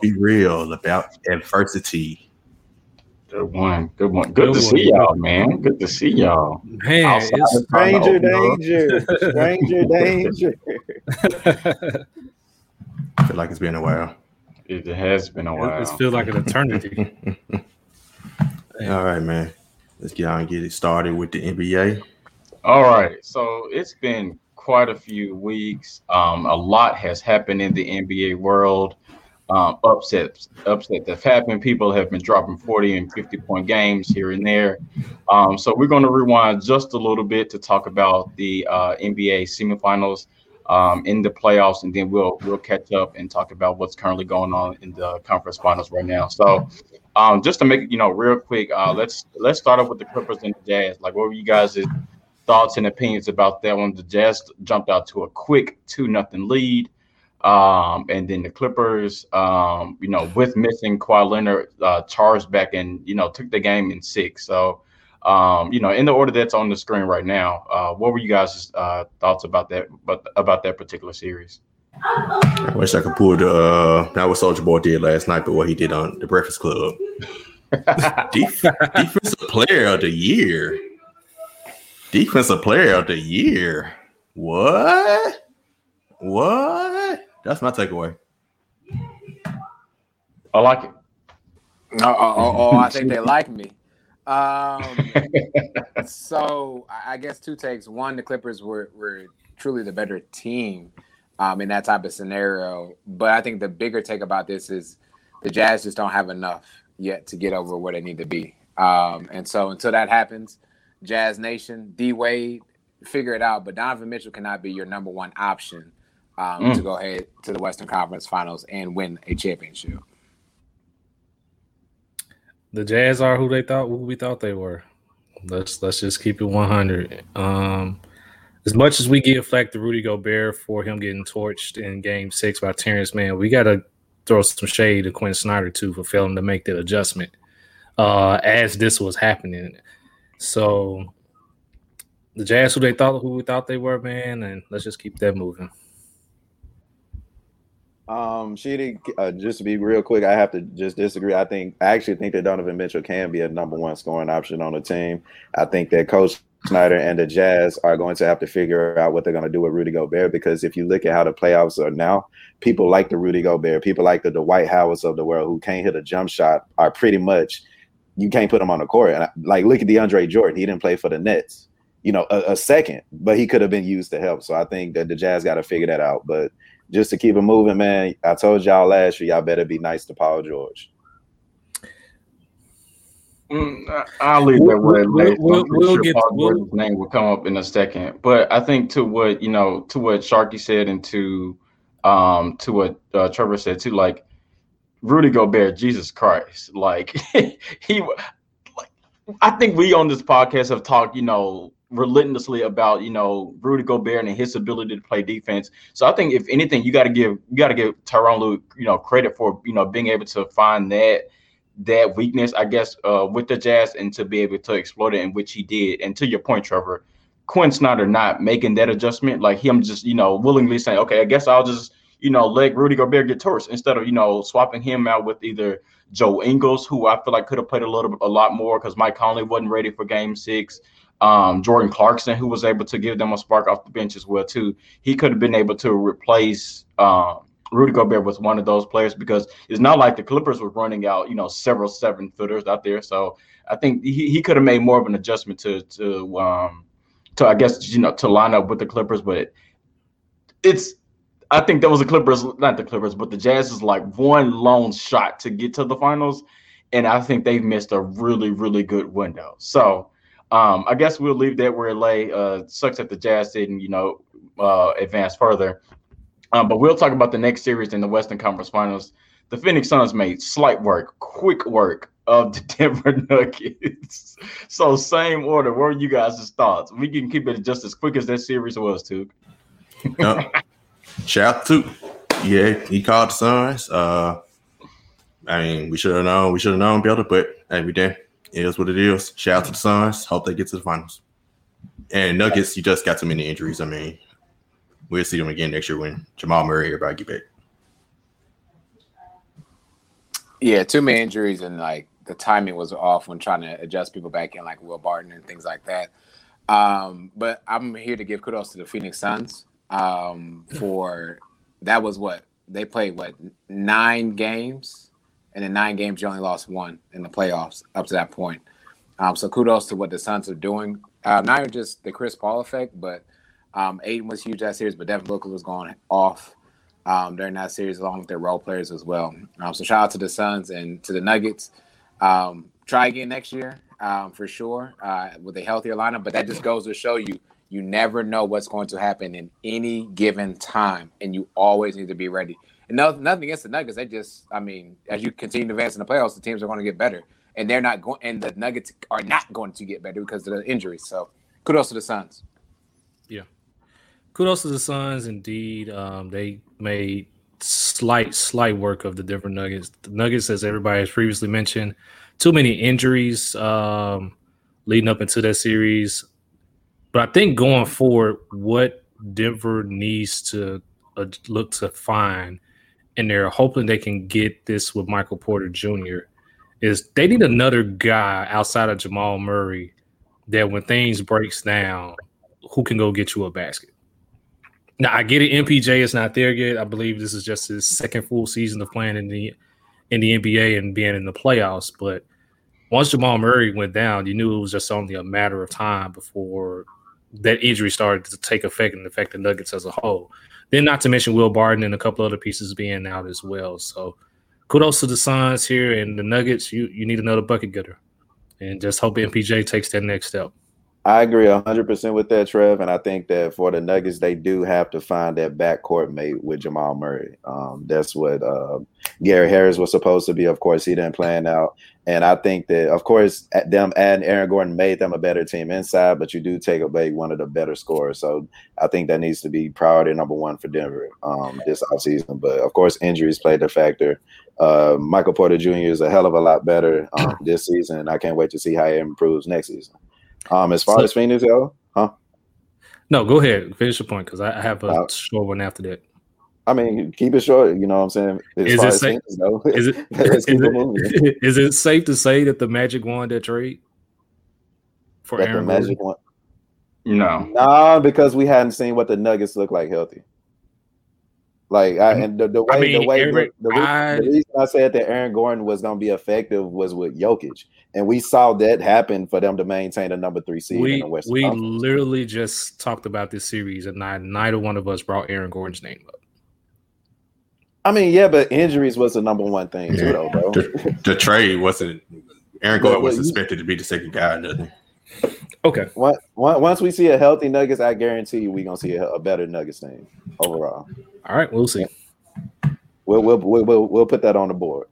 let's be real about adversity. Good one. Good one. Good, Good to one. see y'all, man. Good to see y'all. Man, it's stranger danger. stranger danger. I feel like it's been a while. It has been a while. It feels like an eternity. All right, man. Let's get on and get it started with the NBA. All right. So it's been quite a few weeks. Um, a lot has happened in the NBA world um, upsets upset that have happened. People have been dropping 40 and 50 point games here and there. Um, so we're going to rewind just a little bit to talk about the uh, NBA semifinals um, in the playoffs, and then we'll we'll catch up and talk about what's currently going on in the conference finals right now. So um, just to make you know, real quick, uh, let's let's start off with the Clippers and the Jazz. Like, what were you guys' thoughts and opinions about that one? The Jazz jumped out to a quick two nothing lead. Um, and then the Clippers, um, you know, with missing Kawhi Leonard, uh, charged back and you know took the game in six. So, um, you know, in the order that's on the screen right now, uh, what were you guys' uh, thoughts about that? But about that particular series? I wish I could pull the uh, not what Soulja Boy did last night, but what he did on the Breakfast Club. Def- defensive player of the year. Defensive player of the year. What? What? That's my takeaway. I like it. Oh, oh, oh, oh I think they like me. Um, so I guess two takes. One, the Clippers were were truly the better team um, in that type of scenario. But I think the bigger take about this is the Jazz just don't have enough yet to get over where they need to be. Um, and so until that happens, Jazz Nation, D Wade, figure it out. But Donovan Mitchell cannot be your number one option um, mm. to go ahead to the Western Conference Finals and win a championship. The Jazz are who they thought who we thought they were. Let's let's just keep it 100. Um, as much as we give flack to Rudy Gobert for him getting torched in Game Six by Terance Mann, we got to throw some shade to Quinn Snyder too for failing to make that adjustment uh, as this was happening. So the Jazz, who they thought who we thought they were, man, and let's just keep that moving. Um, Sheedy, uh, just to be real quick, I have to just disagree. I think I actually think that Donovan Mitchell can be a number one scoring option on the team. I think that Coach Snyder and the Jazz are going to have to figure out what they're going to do with Rudy Gobert because if you look at how the playoffs are now, people like the Rudy Gobert, people like the Dwight Howards of the world who can't hit a jump shot are pretty much you can't put them on the court. And like look at DeAndre Jordan, he didn't play for the Nets, you know, a, a second, but he could have been used to help. So I think that the Jazz got to figure that out. But just to keep it moving, man. I told y'all last year, y'all better be nice to Paul George. Mm, I'll leave that where we'll, we'll, we'll sure get Paul George's name will come up in a second. But I think to what you know, to what Sharky said, and to um to what uh, Trevor said too, like Rudy Gobert, Jesus Christ, like he, like I think we on this podcast have talked, you know, relentlessly about you know Rudy Gobert and his ability to play defense. So I think if anything, you got to give you got to give Tyronn Lue you know credit for you know being able to find that that weakness, I guess, uh, with the Jazz and to be able to exploit it, in which he did. And to your point, Trevor, Quinn Snyder not making that adjustment, like him just you know willingly saying, okay, I guess I'll just you know let Rudy Gobert get torched instead of you know swapping him out with either Joe Ingles, who I feel like could have played a little a lot more because Mike Conley wasn't ready for Game Six um, Jordan Clarkson, who was able to give them a spark off the bench as well too. He could have been able to replace um, Rudy Gobert with one of those players because it's not like the Clippers were running out, you know, several seven footers out there. So I think he, he could have made more of an adjustment to to um, to I guess you know to line up with the Clippers, but it's I think that was the Clippers, not the Clippers, but the Jazz is like one lone shot to get to the finals, and I think they've missed a really really good window. So um, I guess we'll leave that where it lay. Uh, sucks that the Jazz didn't, you know, uh, advance further. Um, but we'll talk about the next series in the Western Conference Finals. The Phoenix Suns made slight work, quick work of the Denver Nuggets. so same order. What are you guys' thoughts? We can keep it just as quick as that series was, too. shout out to yeah, he called the Suns. Uh, I mean, we should have known. We should have known better, but hey, we did. It is what it is. Shout out to the Suns. Hope they get to the finals. And Nuggets, you just got too many injuries. I mean, we'll see them again next year when Jamal Murray everybody get back. Yeah, too many injuries and like the timing was off when trying to adjust people back in, like Will Barton and things like that. Um, but I'm here to give kudos to the Phoenix Suns um, for that was what they played what nine games, and in nine games you only lost one in the playoffs up to that point. Um, so kudos to what the Suns are doing. Uh, not even just the Chris Paul effect, but um, Ayton was huge that series, but Devin Booker was going off um, during that series along with their role players as well. Um, so shout out to the Suns and to the Nuggets. Um, try again next year um, for sure uh, with a healthier lineup, but that just goes to show you you never know what's going to happen in any given time, and you always need to be ready. And no, nothing against the Nuggets. They just, I mean, as you continue to advance in the playoffs, the teams are going to get better, and they're not going, and the Nuggets are not going to get better because of the injuries. So, kudos to the Suns. Yeah, kudos to the Suns. Indeed, um, they made slight, slight work of the different Nuggets. The Nuggets, as everybody has previously mentioned, too many injuries um, leading up into that series. But I think going forward, what Denver needs to uh, look to find, and they're hoping they can get this with Michael Porter Jr., is they need another guy outside of Jamal Murray that when things breaks down, who can go get you a basket. Now I get it. MPJ is not there yet. I believe this is just his second full season of playing in the in the NBA and being in the playoffs. But once Jamal Murray went down, you knew it was just only a matter of time before that injury started to take effect and affect the Nuggets as a whole. Then, not to mention Will Barton and a couple other pieces being out as well. So, kudos to the Suns here and the Nuggets. You you need another bucket getter, and just hope MPJ takes that next step. I agree 100% with that, Trev. And I think that for the Nuggets, they do have to find that backcourt mate with Jamal Murray. Um, that's what uh, Gary Harris was supposed to be. Of course, he didn't plan out. And I think that, of course, them adding Aaron Gordon made them a better team inside, but you do take away one of the better scorers. So I think that needs to be priority number one for Denver um, this offseason. But of course, injuries played a factor. Uh, Michael Porter Jr. is a hell of a lot better um, this season. I can't wait to see how he improves next season. Um, as far so, as Phoenix go, huh? No, go ahead. Finish your point because I have a uh, short one after that. I mean, keep it short. You know what I'm saying? As is it safe? Go, is it, is, it, is it safe to say that the Magic won that trade for that Aaron the Magic won? No, no, nah, because we hadn't seen what the Nuggets look like healthy. Like I, mm-hmm. and the, the way I mean, the way Aaron, the, I, the, reason I said that Aaron Gordon was going to be effective was with Jokic, and we saw that happen for them to maintain a number three seed we, in the Western We Conference. literally just talked about this series, and not, neither one of us brought Aaron Gordon's name up. I mean, yeah, but injuries was the number one thing too, though, bro. The, the trade wasn't. Aaron Gordon was expected to be the second guy, doesn't Okay. Once we see a healthy Nuggets, I guarantee you we're gonna see a, a better Nuggets team overall. All right, we'll see. We'll, we'll we'll we'll we'll put that on the board.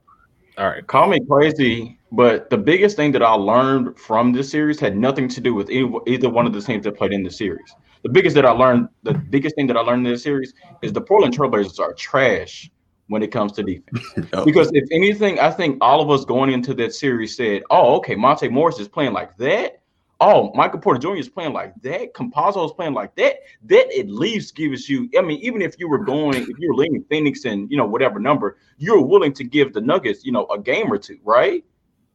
All right. Call me crazy, but the biggest thing that I learned from this series had nothing to do with either, either one of the teams that played in the series. The biggest that I learned, the biggest thing that I learned in this series is the Portland Trailblazers are trash when it comes to defense. Because if anything, I think all of us going into that series said, "Oh, okay, Monte Morris is playing like that oh, Michael Porter Jr. is playing like that, Campazzo is playing like that, that at least gives you, I mean, even if you were going, if you were leading Phoenix and, you know, whatever number, you're willing to give the Nuggets, you know, a game or two, right?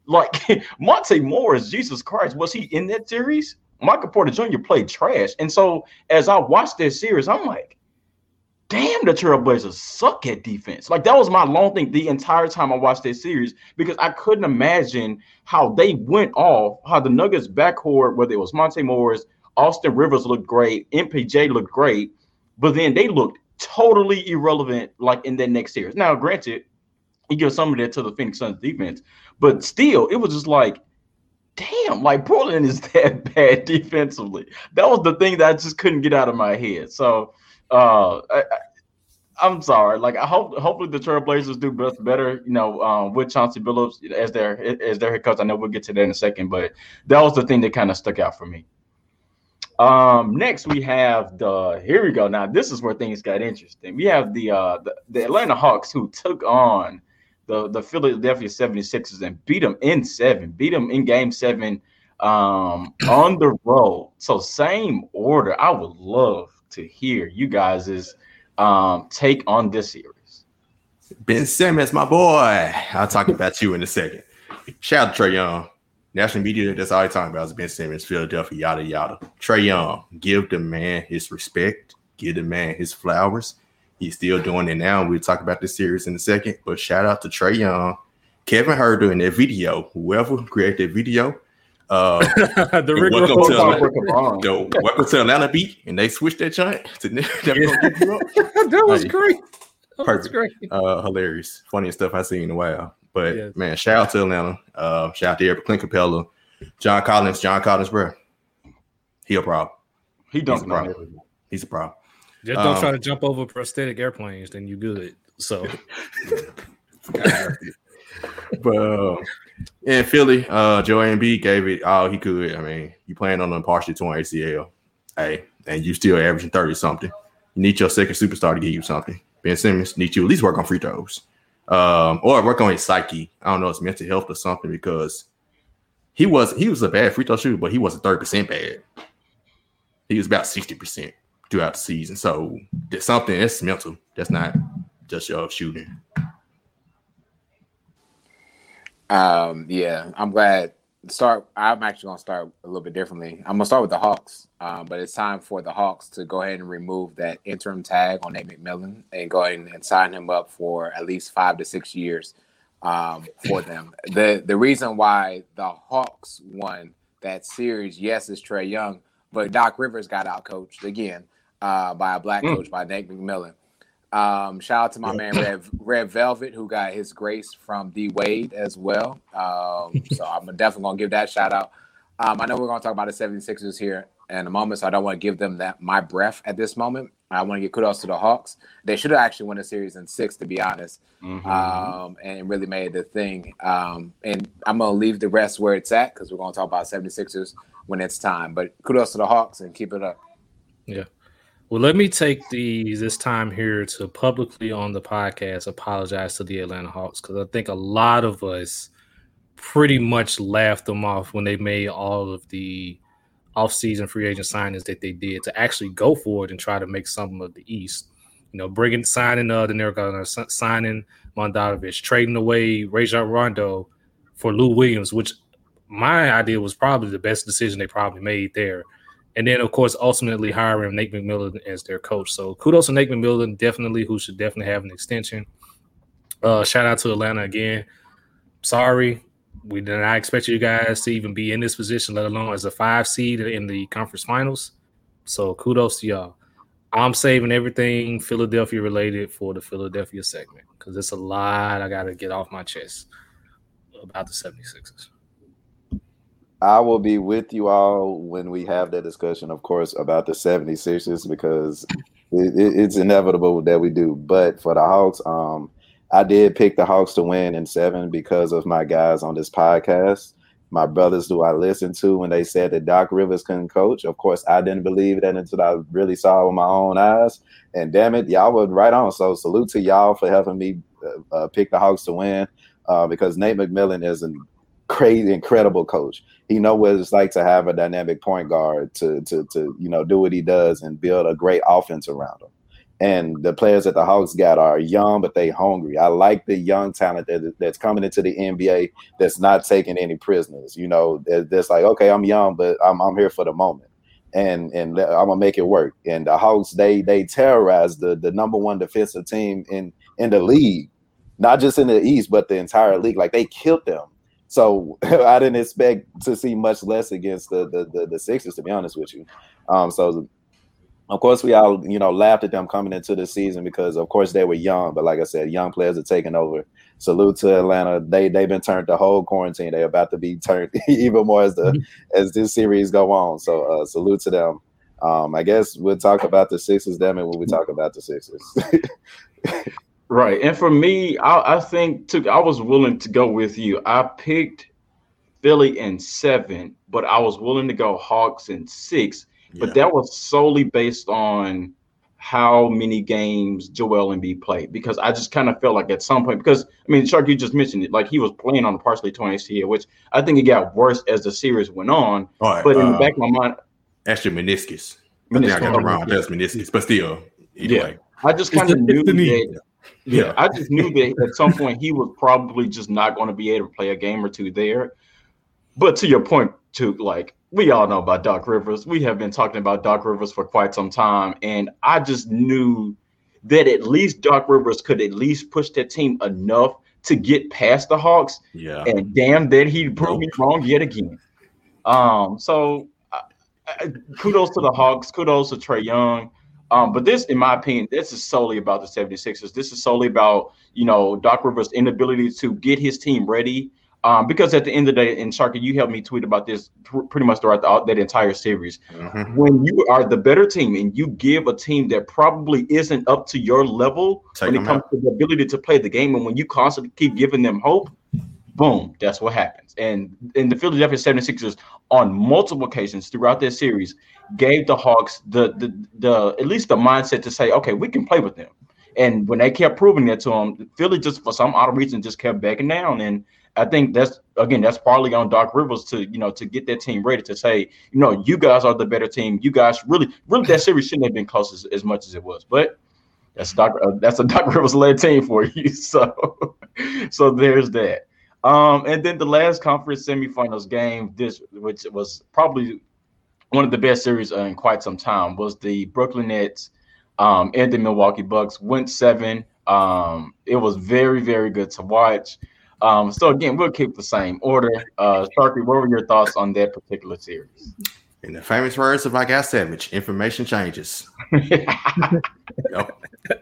Like Monte Morris, Jesus Christ, was he in that series? Michael Porter Jr. played trash. And so as I watched that series, I'm like, damn, the Trailblazers suck at defense. Like that was my long thing the entire time I watched this series because I couldn't imagine how they went off, how the Nuggets backcourt, whether it was Monte Morris, Austin Rivers looked great, MPJ looked great, but then they looked totally irrelevant like in that next series. Now, granted, you give some of that to the Phoenix Suns defense, but still, it was just like, damn, like Portland is that bad defensively. That was the thing that I just couldn't get out of my head. So uh, I, am sorry. Like I hope, hopefully the Trailblazers do best, better. You know, um, with Chauncey Billups as their as their head coach. I know we'll get to that in a second, but that was the thing that kind of stuck out for me. Um, next we have the here we go. Now this is where things got interesting. We have the uh the, the Atlanta Hawks who took on the the Philadelphia 76ers and beat them in seven, beat them in game seven um on the road. So same order. I would love to hear you guys' um, take on this series. Ben Simmons, my boy. I'll talk about you in a second. Shout out to Trae Young. National media, that's all I talking about is Ben Simmons, Philadelphia, yada yada. Trae Young, give the man his respect, give the man his flowers. He's still doing it now. We'll talk about this series in a second. But shout out to Trae Young, Kevin Huerter in that video, whoever created that video. Uh, the welcome, to Atlanta, welcome to Atlanta beat, and they switched that giant. To, that was great. That Perfect. great. Uh, hilarious. Funniest stuff I've seen in a while. But yeah. man, shout out to Atlanta. Uh, shout out to Eric Clint Capela, John Collins, John Collins, bro. He a problem. He He's a problem. He's a problem. Just don't um, try to jump over prosthetic airplanes, then you good. So, but uh, in Philly, uh, Joel Embiid gave it all he could. I mean, you playing on a partially torn ACL, hey, and you still averaging thirty something. You need your second superstar to give you something. Ben Simmons needs you at least work on free throws um, or work on his psyche. I don't know, it's mental health or something because he was he was a bad free throw shooter, but he wasn't thirty percent bad. He was about sixty percent throughout the season. So there's something that's mental. That's not just your shooting. Um, yeah, I'm glad start. I'm actually gonna start a little bit differently. I'm gonna start with the Hawks, um, but it's time for the Hawks to go ahead and remove that interim tag on Nate McMillan and go ahead and sign him up for at least five to six years um, for them. the The reason why the Hawks won that series, yes, is Trae Young, but Doc Rivers got out coached again uh, by a black mm. coach by Nate McMillan. Um, shout out to my man Red, Red Velvet who got his grace from D Wade as well. Um, so I'm definitely gonna give that shout out. Um, I know we're gonna talk about the 76ers here in a moment, so I don't want to give them that my breath at this moment. I want to give kudos to the Hawks. They should have actually won the series in six, to be honest, mm-hmm. um, and really made the thing. Um, and I'm gonna leave the rest where it's at because we're gonna talk about 76ers when it's time. But kudos to the Hawks and keep it up. Yeah. Well, let me take the this time here to publicly on the podcast apologize to the Atlanta Hawks because I think a lot of us pretty much laughed them off when they made all of the offseason free agent signings that they did to actually go for it and try to make something of the East. You know, bringing signing uh the Garner, signing Bogdanovic, trading away Rajon Rondo for Lou Williams, which my idea was probably the best decision they probably made there and then of course ultimately hiring Nate McMillan as their coach. So kudos to Nate McMillan, definitely who should definitely have an extension. Uh, shout out to Atlanta again. Sorry, we did not expect you guys to even be in this position, let alone as a five seed in the conference finals. So kudos to y'all. I'm saving everything Philadelphia related for the Philadelphia segment because it's a lot I got to get off my chest about the 76ers. I will be with you all when we have that discussion, of course, about the 76ers because it, it, it's inevitable that we do. But for the Hawks, um, I did pick the Hawks to win in seven because of my guys on this podcast. My brothers who I listened to when they said that Doc Rivers couldn't coach. Of course, I didn't believe that until I really saw it with my own eyes. And damn it, y'all were right on. So salute to y'all for helping me uh, uh, pick the Hawks to win uh, because Nate McMillan is an crazy, incredible coach. He know what it's like to have a dynamic point guard to to to you know do what he does and build a great offense around him. And the players that the Hawks got are young, but they hungry. I like the young talent that, that's coming into the NBA that's not taking any prisoners. You know, that's like, okay, I'm young, but I'm I'm here for the moment and and I'm gonna make it work. And the Hawks they they terrorized the the number one defensive team in in the league, not just in the East but the entire league. Like they killed them. So I didn't expect to see much less against the the the, the Sixers, to be honest with you. Um, so of course we all you know laughed at them coming into the season because of course they were young, but like I said, young players are taking over. Salute to Atlanta. They they've been turned the whole quarantine. They're about to be turned even more as the mm-hmm. as this series go on. So uh, salute to them. Um, I guess we'll talk about the Sixers, damn it, when we talk about the Sixers. Right. And for me, I, I think to, I was willing to go with you. I picked Philly in seven, but I was willing to go Hawks in six. Yeah. But that was solely based on how many games Joel Embiid played because I just kind of felt like at some point because I mean Shark you just mentioned it like he was playing on a partially torn ACL which I think it got worse as the series went on. Right, but in uh, the back of my mind, actually meniscus. meniscus. I think I got it wrong. That's meniscus, but still, yeah. I just kind of knew that Yeah, I just knew that at some point he was probably just not going to be able to play a game or two there. But to your point, to like we all know about Doc Rivers. We have been talking about Doc Rivers for quite some time, and I just knew that at least Doc Rivers could at least push that team enough to get past the Hawks. Yeah. And damn, that he proved me wrong yet again. Um. So, uh, kudos to the Hawks. Kudos to Trae Young. Um, but this, in my opinion, this is solely about the 76ers. This is solely about, you know, Doc Rivers' inability to get his team ready. Um, because at the end of the day, and Sharky, you helped me tweet about this pr- pretty much throughout the, that entire series. Mm-hmm. When you are the better team and you give a team that probably isn't up to your level Take when it comes out. to the ability to play the game, and when you constantly keep giving them hope, boom, that's what happens. And in the Philadelphia 76ers, on multiple occasions throughout this series, gave the Hawks the the the at least the mindset to say, okay, we can play with them. And when they kept proving that to them, Philly just for some odd reason just kept backing down. And I think that's again that's partly on Doc Rivers to you know to get that team ready to say, you know, you guys are the better team. You guys really really that series shouldn't have been close as, as much as it was, but. That's Doc. Uh, that's a Doc Rivers led team for you. So, so there's that. Um, and then the last conference semifinals game, this which was probably one of the best series in quite some time, was the Brooklyn Nets um, and the Milwaukee Bucks. Went seven. Um, it was very very good to watch. Um, so again, we'll keep the same order. Uh, Sharky, what were your thoughts on that particular series? In the famous words of I got Savage, information changes. yep.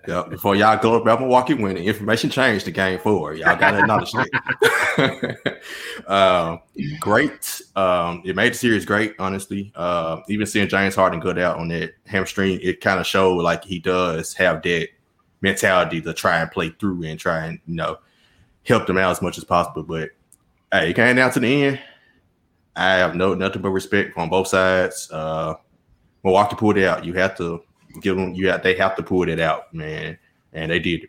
Yep. Before y'all go up about Milwaukee winning, information changed the game forward. Y'all got to acknowledge that. uh, great. Um, it made the series great, honestly. Uh, even seeing James Harden go out on that hamstring, it kind of showed like he does have that mentality to try and play through and try and, you know, help them out as much as possible. But hey, it came down to the end. I have no nothing but respect on both sides. Uh, Milwaukee pulled it out. You have to give them. You have they have to pull it out, man, and they did.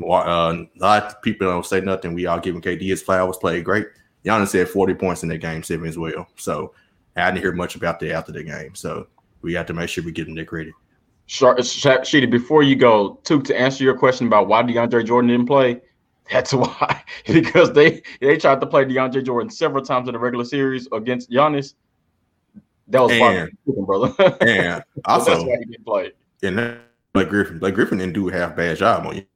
Uh, a lot of people don't say nothing. We all give giving KD his flowers. Played great. Giannis had 40 points in that game seven as well. So I didn't hear much about that after the game. So we have to make sure we get them their credit. Sheedy, before you go, to to answer your question about why DeAndre Jordan didn't play, that's why because they they tried to play DeAndre Jordan several times in the regular series against Giannis. That was and, fun, brother. and also, that's why he didn't play. And Blake Griffin, Blake Griffin didn't do half bad job on you.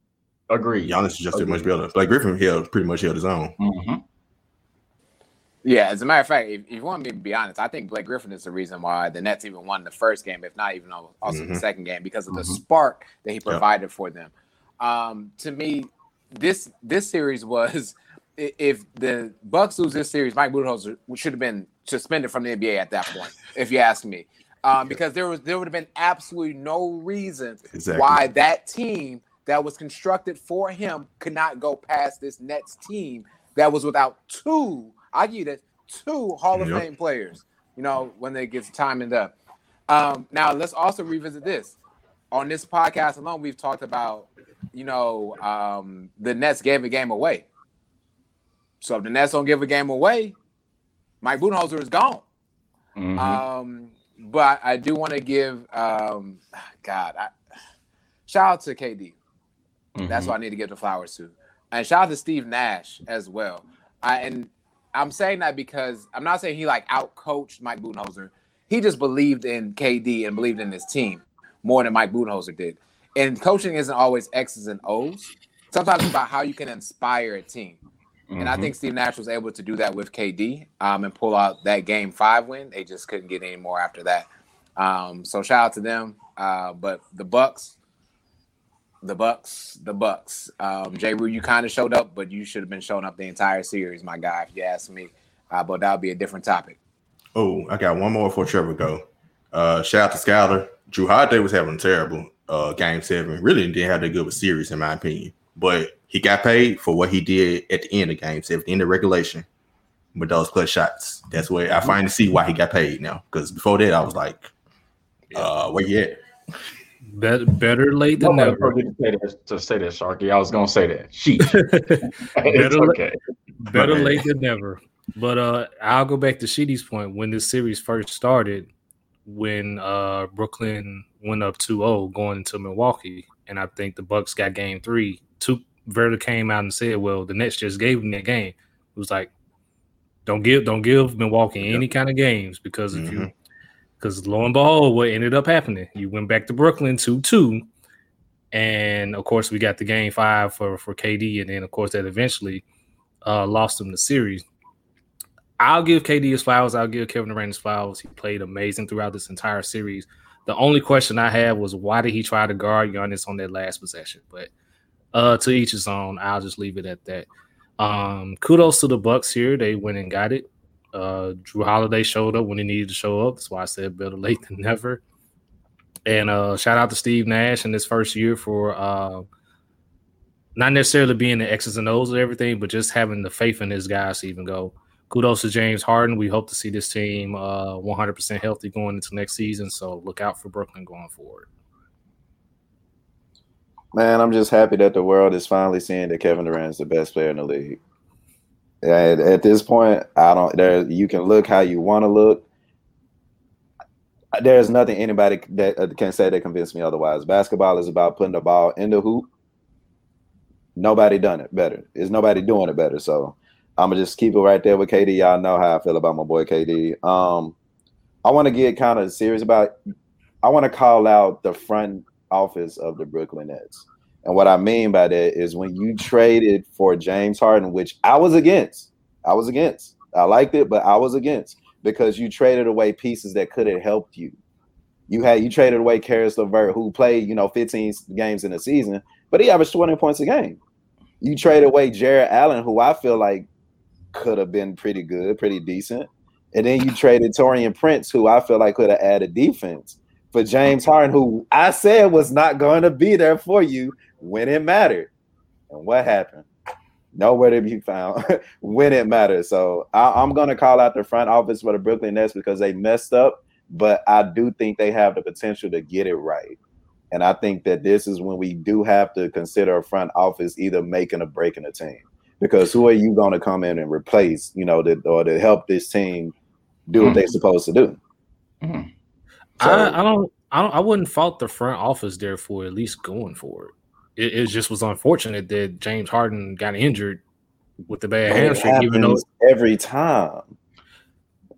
Agree. Giannis is just Agreed. much better. Blake Griffin held pretty much held his own. Mm-hmm. Yeah, as a matter of fact, if, if, you want me to be honest, I think Blake Griffin is the reason why the Nets even won the first game, if not even also mm-hmm. the second game, because of the mm-hmm. spark that he provided yep. for them. Um, to me, this this series was if the Bucks lose this series, Mike Budenholzer should have been suspended from the NBA at that point, if you ask me, um, because there was there would have been absolutely no reason exactly. why that team that was constructed for him could not go past this Nets team that was without two. I give you that two Hall of yep. Fame players. You know when they get timed up. Um, now let's also revisit this. On this podcast alone, we've talked about you know, um, the Nets gave a game away. So if the Nets don't give a game away, Mike Budenholzer is gone. Mm-hmm. Um, but I do want to give, um, God, I, shout out to KD. Mm-hmm. That's what I need to give the flowers to, and shout out to Steve Nash as well. I and I'm saying that because I'm not saying he like out coached Mike Budenholzer. He just believed in KD and believed in his team more than Mike Budenholzer did and coaching isn't always X's and O's. Sometimes it's about how you can inspire a team. Mm-hmm. And I mm-hmm. think Steve Nash was able to do that with KD um, and pull out that game five win. They just couldn't get any more after that. Um, so shout out to them. Uh, but the Bucks, the Bucks, the Bucks. Um, Jrue, you kind of showed up, but you should have been showing up the entire series, my guy, if you ask me. Uh, but that would be a different topic. Oh, I got one more before Trevor go. Uh, shout out to Skyler. Jrue Holiday was having terrible uh, game seven. Really didn't have that good of a series, in my opinion. But he got paid for what he did at the end of game seven, the end of regulation with those clutch shots. That's where I finally see why he got paid now. Because before that, I was like, uh, where you at? Better, better late than never. To say that, to say that, Sharky. I was gonna say that. Sheesh. better, okay. better late than never. But uh, I'll go back to Sheedy's point. When this series first started, when uh, Brooklyn went up 2-0 going into Milwaukee, and I think the Bucks got game three Took Verta came out and said, "Well, the Nets just gave them that game." It was like, "Don't give, don't give Milwaukee any kind of games because if mm-hmm. you, because lo and behold, what ended up happening, you went back to Brooklyn two two, and of course we got the game five for for KD, and then of course that eventually uh, lost them the series. I'll give KD his flowers. I'll give Kevin Durant his flowers. He played amazing throughout this entire series. The only question I had was why did he try to guard Giannis on that last possession? But uh, to each his own. I'll just leave it at that. Um, kudos to the Bucks here. They went and got it. Uh, Jrue Holiday showed up when he needed to show up. That's why I said better late than never. And uh, shout out to Steve Nash in his first year for uh, not necessarily being the X's and O's of everything, but just having the faith in his guys to even go. Kudos to James Harden. We hope to see this team uh, 100% healthy going into next season. So look out for Brooklyn going forward. Man, I'm just happy that the world is finally seeing that Kevin Durant is the best player in the league. At, at this point, I don't. There, you can look how you want to look. There's nothing anybody that uh, can say that convinced me otherwise. Basketball is about putting the ball in the hoop. Nobody done it better. Is nobody doing it better? So I'm gonna just keep it right there with KD. Y'all know how I feel about my boy KD. Um, I want to get kind of serious about. I want to call out the front office of the Brooklyn Nets. And what I mean by that is when you traded for James Harden, which I was against, I was against. I liked it, but I was against because you traded away pieces that could have helped you. You had you traded away Caris LeVert, who played, you know, 15 games in a season, but he averaged 20 points a game. You traded away Jarrett Allen, who I feel like could have been pretty good, pretty decent. And then you traded Taurean Prince, who I feel like could have added defense for James Harden, who I said was not going to be there for you when it mattered. And what happened? Nowhere to be found when it mattered. So I, am going to call out the front office for the Brooklyn Nets because they messed up, but I do think they have the potential to get it right. And I think that this is when we do have to consider a front office either making or breaking a team. Because who are you going to come in and replace, you know, to, or to help this team do what mm-hmm. they're supposed to do? Mm-hmm. So, I, I, don't, I don't, I wouldn't fault the front office there for at least going for it. It, it just was unfortunate that James Harden got injured with the bad hamstring, even though every time.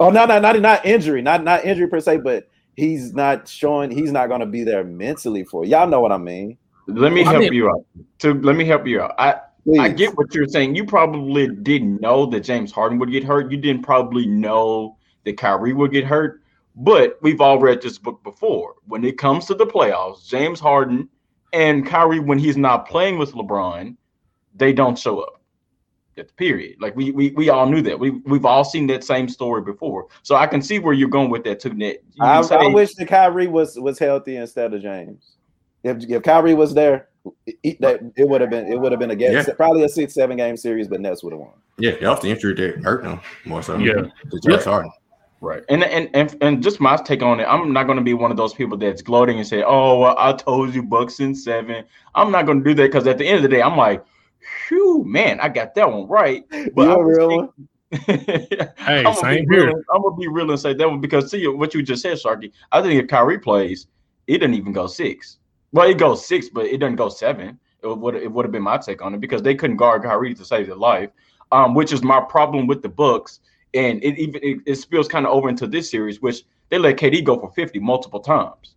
Oh no, no, not not injury, not not injury per se, but he's not showing he's not going to be there mentally for y'all know what I mean. Let me help I mean, you out. To let me help you out. I please. I get what you're saying. You probably didn't know that James Harden would get hurt. You didn't probably know that Kyrie would get hurt. But we've all read this book before. When it comes to the playoffs, James Harden and Kyrie, when he's not playing with LeBron, they don't show up. At the period. Like we we we all knew that. We we've all seen that same story before. So I can see where you're going with that too. Net. I, say, I wish that Kyrie was was healthy instead of James. If if Kyrie was there, it, that it would have been it would have been a game, yeah. probably a six seven game series, but Nets would have won. Yeah, off the injury there hurt them more so. Yeah, James Harden. Right. And, and and and just my take on it, I'm not going to be one of those people that's gloating and say, "Oh, well, I told you Bucks in seven. I'm not going to do that because at the end of the day, I'm like, "Phew, man, I got that one right." But I'm real. hey, I'm same here. Real, I'm gonna be real and say that one because see what you just said, Sharky. I think if Kyrie plays, it didn't even go six. Well, it goes six, but it doesn't go seven. It would it would have been my take on it because they couldn't guard Kyrie to save their life, um, which is my problem with the Bucks and it even it, it spills kind of over into this series, which they let KD go for 50 multiple times.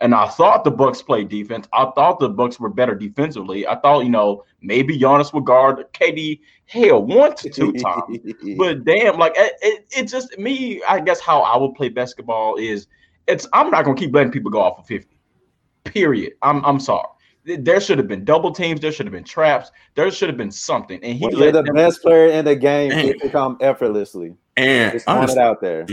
And I thought the Bucks played defense. I thought the Bucks were better defensively. I thought, you know, maybe Giannis would guard KD hell one to two times. but damn, like it, it, it, just me, I guess how I would play basketball is it's I'm not gonna keep letting people go off of 50. Period. I'm I'm sorry there should have been double teams. There should have been traps. There should have been something. And he let the best player in the game and, to come effortlessly. And just it out there.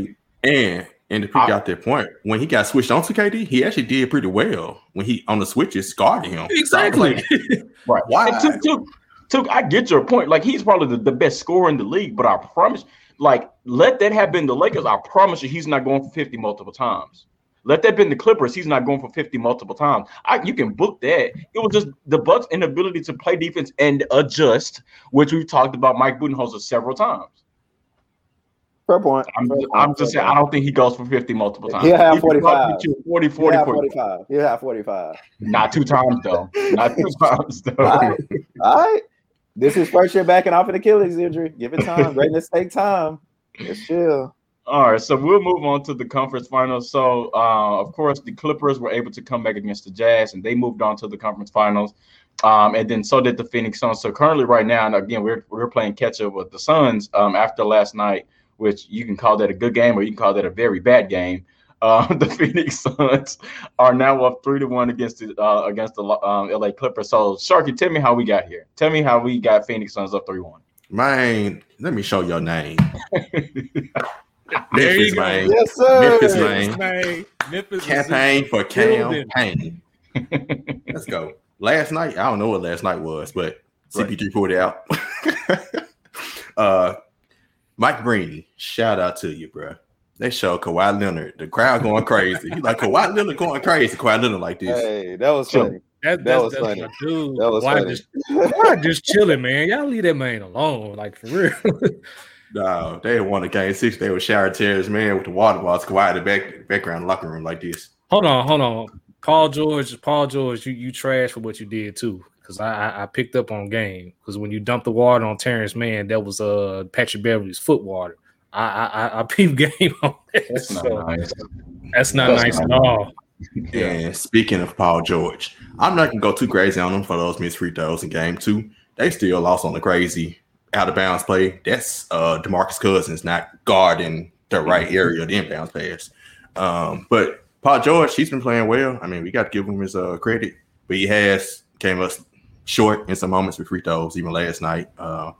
And and to pick out that point, when he got switched on to KD, he actually did pretty well when he on the switches guarding him. Exactly. Like, right. Why? Took, took, took, I get your point. Like he's probably the, the best scorer in the league, but I promise, like, let that have been the Lakers. I promise you, he's not going for 50 multiple times. Let that been the Clippers. He's not going for 50 multiple times. I, you can book that. It was just the Bucks' inability to play defense and adjust, which we've talked about Mike Budenholzer several times. Fair point. I'm, Fair I'm point. just saying, I don't think he goes for 50 multiple times. He'll have He could probably 45. get you 40, He'll 40, 40. 45. He'll have 45. Not two times, though. Not two times, though. All right. All right. This is first year backing off an Achilles injury. Give it time. Greatness take time. Just chill. All right, so we'll move on to the conference finals. So, uh, of course, the Clippers were able to come back against the Jazz, and they moved on to the conference finals. Um, and then so did the Phoenix Suns. So currently, right now, and again, we're we're playing catch up with the Suns um, after last night, which you can call that a good game or you can call that a very bad game. Uh, the Phoenix Suns are now up three to one against the uh, against the um, LA Clippers. So, Sharky, tell me how we got here. Tell me how we got Phoenix Suns up three one. Man, let me show your name. There Memphis, you go. man. Yes, sir. Memphis, Memphis, man. man. Memphis Campaign for building. campaign. Let's go. Last night, I don't know what last night was, but Right. CP3 pulled it out. uh, Mike Breen, shout out to you, bro. They show Kawhi Leonard. The crowd going crazy. He like Kawhi Leonard going crazy. Kawhi Leonard like this. Hey, that was funny. That, That that's, was that's funny. dude. That was Why funny. just why just chilling, man? Y'all leave that man alone, like for real. No, they had won the game six. They were shower tears, man, with the water bottles. Kawhi in the back background locker room like this. hold on, hold on. Paul George, Paul George, you you trash for what you did too. Because I, I I picked up on game. Because when you dumped the water on Terance Mann, that was uh Patrick Beverley's foot water. I I I, I peeped game on that. That's not nice. that's not That's nice not at all. And speaking of Paul George, I'm not gonna go too crazy on them for those missed free throws in game two. They still lost on the crazy out of bounds play. That's uh Demarcus Cousins not guarding the right area, of the inbounds pass. Um, but Paul George, he's been playing well. I mean, we got to give him his uh credit, but he has came us short in some moments with free throws, even last night. Uh,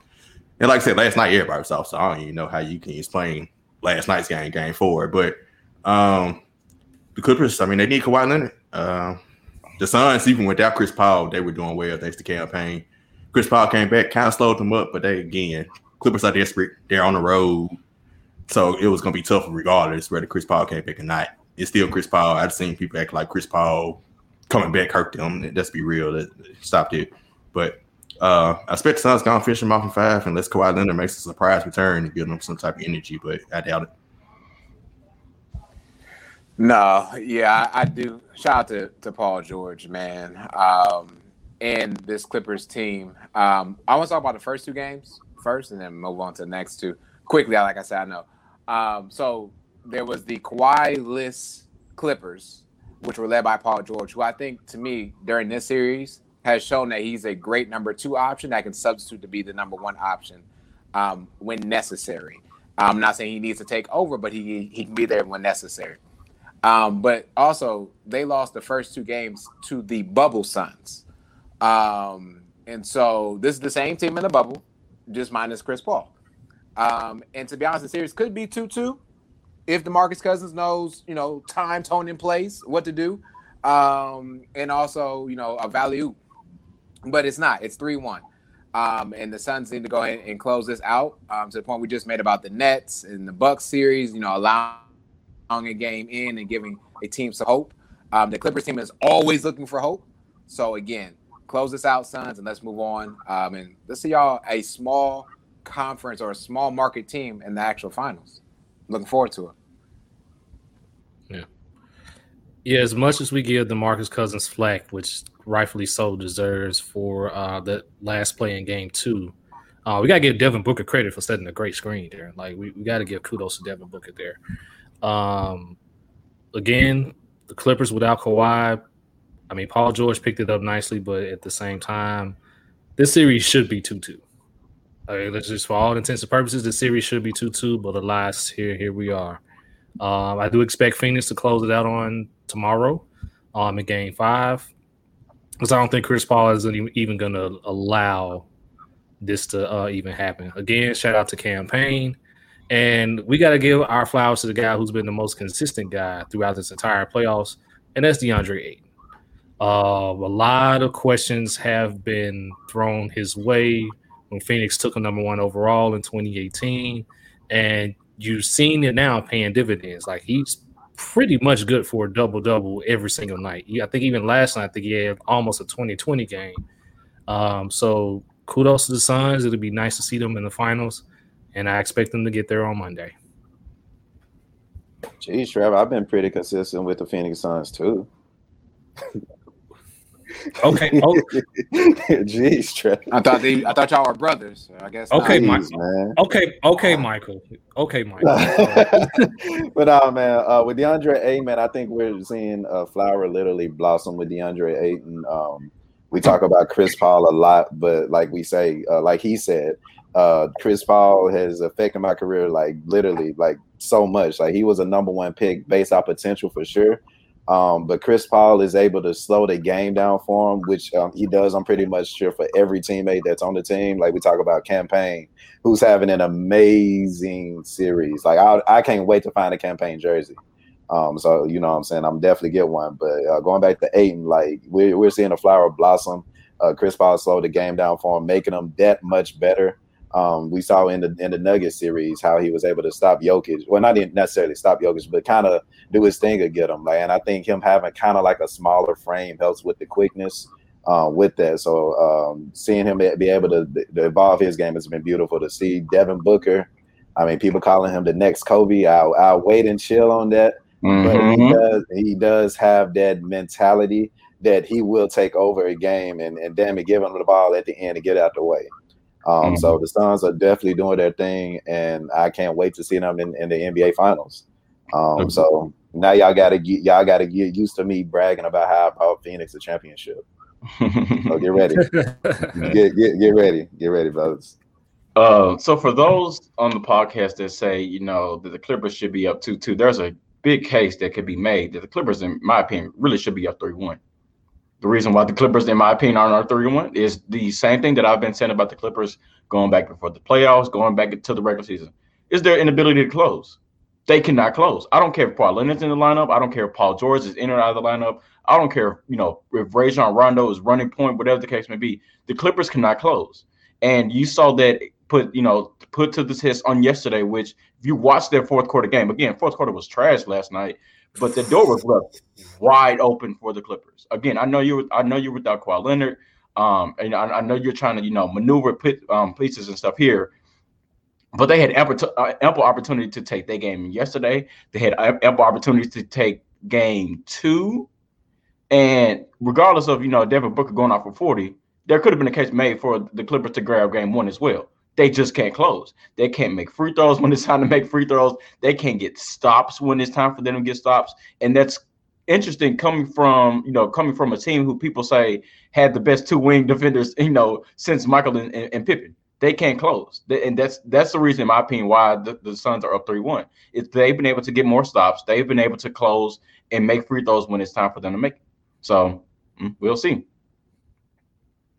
and like I said, last night everybody was off, so I don't even know how you can explain last night's game, game four. But um, the Clippers, I mean, they need Kawhi Leonard. Uh, the Suns, even without Chris Paul, they were doing well thanks to Cam Payne. Chris Paul came back, kind of slowed them up, but they again, Clippers are desperate. They're on the road, so it was going to be tough regardless whether Chris Paul came back or not. It's still Chris Paul. I've seen people act like Chris Paul coming back hurt them. Let's be real. That stopped it. But uh, I expect the Suns to finish them off in five unless Kawhi Leonard makes a surprise return and give them some type of energy, but I doubt it. No, yeah, I, I do. Shout out to, to Paul George, man, um, and this Clippers team. Um, I want to talk about the first two games first, and then move on to the next two quickly. Like I said, I know. Um, so there was the Kawhi-less Clippers, which were led by Paul George, who I think, to me, during this series, has shown that he's a great number two option that can substitute to be the number one option um, when necessary. I'm not saying he needs to take over, but he he can be there when necessary. Um, but also, they lost the first two games to the Bubble Suns. Um, and so this is the same team in the bubble, just minus Chris Paul. Um, and to be honest, the series could be 2 2 if DeMarcus Cousins knows, you know, time, tone, and place, what to do. Um, and also, you know, a value. But it's not, it's 3 1. Um, and the Suns need to go ahead and close this out um, to the point we just made about the Nets and the Bucks series, you know, allowing a game in and giving a team some hope. Um, the Clippers team is always looking for hope. So again, close this out, Suns, and let's move on. Um, and let's see y'all a small conference or a small market team in the actual finals. Looking forward to it. Yeah, Yeah, as much as we give DeMarcus Cousins flack, which rightfully so deserves for uh, the last play in game two, uh, we gotta give Devin Booker credit for setting a great screen there. Like we, we gotta give kudos to Devin Booker there. Um, again, the Clippers without Kawhi, I mean Paul George picked it up nicely, but at the same time, this series should be two two. Okay, let's just for all intents and purposes, the series should be two two. But alas, here here we are. Um, I do expect Phoenix to close it out on tomorrow um, in game five. Because I don't think Chris Paul is even going to allow this to uh, even happen. Again, shout out to Cam Payne. And we got to give our flowers to the guy who's been the most consistent guy throughout this entire playoffs, and that's DeAndre. Uh, a lot of questions have been thrown his way when Phoenix took him number one overall in 2018. And you've seen it now paying dividends. Like he's pretty much good for a double double every single night. I think even last night, I think he had almost a 2020 game. Um, so kudos to the Suns. It'll be nice to see them in the finals, and I expect them to get there on Monday. Geez, Trevor, I've been pretty consistent with the Phoenix Suns too. Okay. Oh. Jeez, Trevor. I thought they, I thought y'all were brothers. So I guess. Okay, not. Michael. Okay, okay, Michael. Okay, Michael. but uh, man, uh, with DeAndre A, man, I think we're seeing a flower literally blossom with DeAndre Ayton. Um, we talk about Chris Paul a lot, but like we say, uh, like he said, uh, Chris Paul has affected my career like literally like so much. Like he was a number one pick based on potential for sure. Um, but Chris Paul is able to slow the game down for him, which um, he does. I'm pretty much sure for every teammate that's on the team. Like we talk about Cam Payne, who's having an amazing series. Like I, I can't wait to find a Cam Payne jersey. Um, so you know what I'm saying I'm definitely get one. But uh, going back to Ayton, like we're we're seeing a flower blossom. Uh, Chris Paul slowed the game down for him, making him that much better. Um, we saw in the in the Nugget series how he was able to stop Jokic. Well, not necessarily stop Jokic, but kind of do his thing and get him. Like, and I think him having kind of like a smaller frame helps with the quickness uh, with that. So um, seeing him be able to, to, evolve his game has been beautiful to see. Devin Booker, I mean, people calling him the next Kobe. I'll, I'll wait and chill on that. Mm-hmm. But he mm-hmm. does, he does have that mentality that he will take over a game and, and damn it, give him the ball at the end and get out the way. Um, mm-hmm. So the Suns are definitely doing their thing, and I can't wait to see them in, in the NBA Finals. Um, so now y'all gotta get y'all gotta get used to me bragging about how I brought Phoenix a championship. so get ready, get, get get ready, get ready, brothers. Uh, so for those on the podcast that say you know that the Clippers should be up two two, there's a big case that could be made that the Clippers, in my opinion, really should be up three one. The reason why the Clippers, in my opinion, aren't our three one is the same thing that I've been saying about the Clippers going back before the playoffs, going back to the regular season, is their inability to close. They cannot close. I don't care if Paul Leonard's in the lineup. I don't care if Paul George is in or out of the lineup. I don't care, if, you know, if Rajon Rondo is running point, whatever the case may be. The Clippers cannot close, and you saw that put, you know, put to the test on yesterday. Which, if you watch their fourth quarter game, again, fourth quarter was trash last night but the door was left wide open for the Clippers. Again, I know you. I know you're without Kawhi Leonard. Um, and I, I, know you're trying to, you know, maneuver pit, um, pieces and stuff here. But they had ample, uh, ample opportunity to take their game yesterday. They had ample opportunity to take game two. And regardless of, you know, Devin Booker going off for 40, there could have been a case made for the Clippers to grab game one as well they just can't close. They can't make free throws when it's time to make free throws. They can't get stops when it's time for them to get stops. And that's interesting coming from, you know, coming from a team who people say had the best two wing defenders, you know, since Michael and, and, and Pippen. They can't close. and that's that's the reason, in my opinion, why the, the Suns are up 3-1. Is they've been able to get more stops. They've been able to close and make free throws when it's time for them to make it. So mm, we'll see.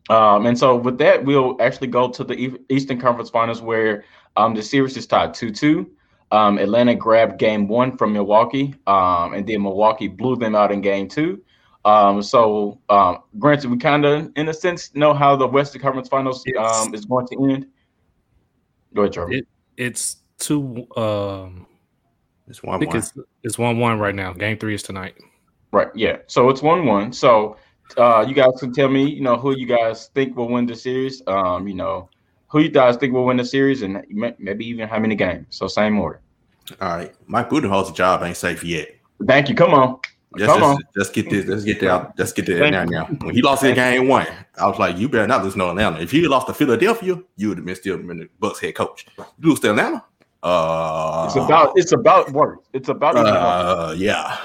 Um, and so with that, we'll actually go to the Eastern Conference Finals where um, the series is tied 2 2. Um, Atlanta grabbed game one from Milwaukee, um, and then Milwaukee blew them out in game two. Um, so, um, granted, we kind of, in a sense, know how the Western Conference Finals um, is going to end. Go ahead, Trevor. It, it's two. Um, it's one. I think one. it's it's one one right now. Game three is tonight. Right. Yeah. So it's one one. So uh, you guys can tell me, you know, who you guys think will win the series. Um, you know, who you guys think will win the series, and maybe even how many games. So same order. All right, Mike Budenholzer's job ain't safe yet. Thank you. Come on. Just, Come on. Let's get this. Let's get that. Let's get that now. Now, when he lost the game one, I was like, "You better not lose no Atlanta. If he lost to Philadelphia, you would have been still been the Bucks head coach. You lose to Atlanta, uh, it's about it's about work. It's about uh, yeah.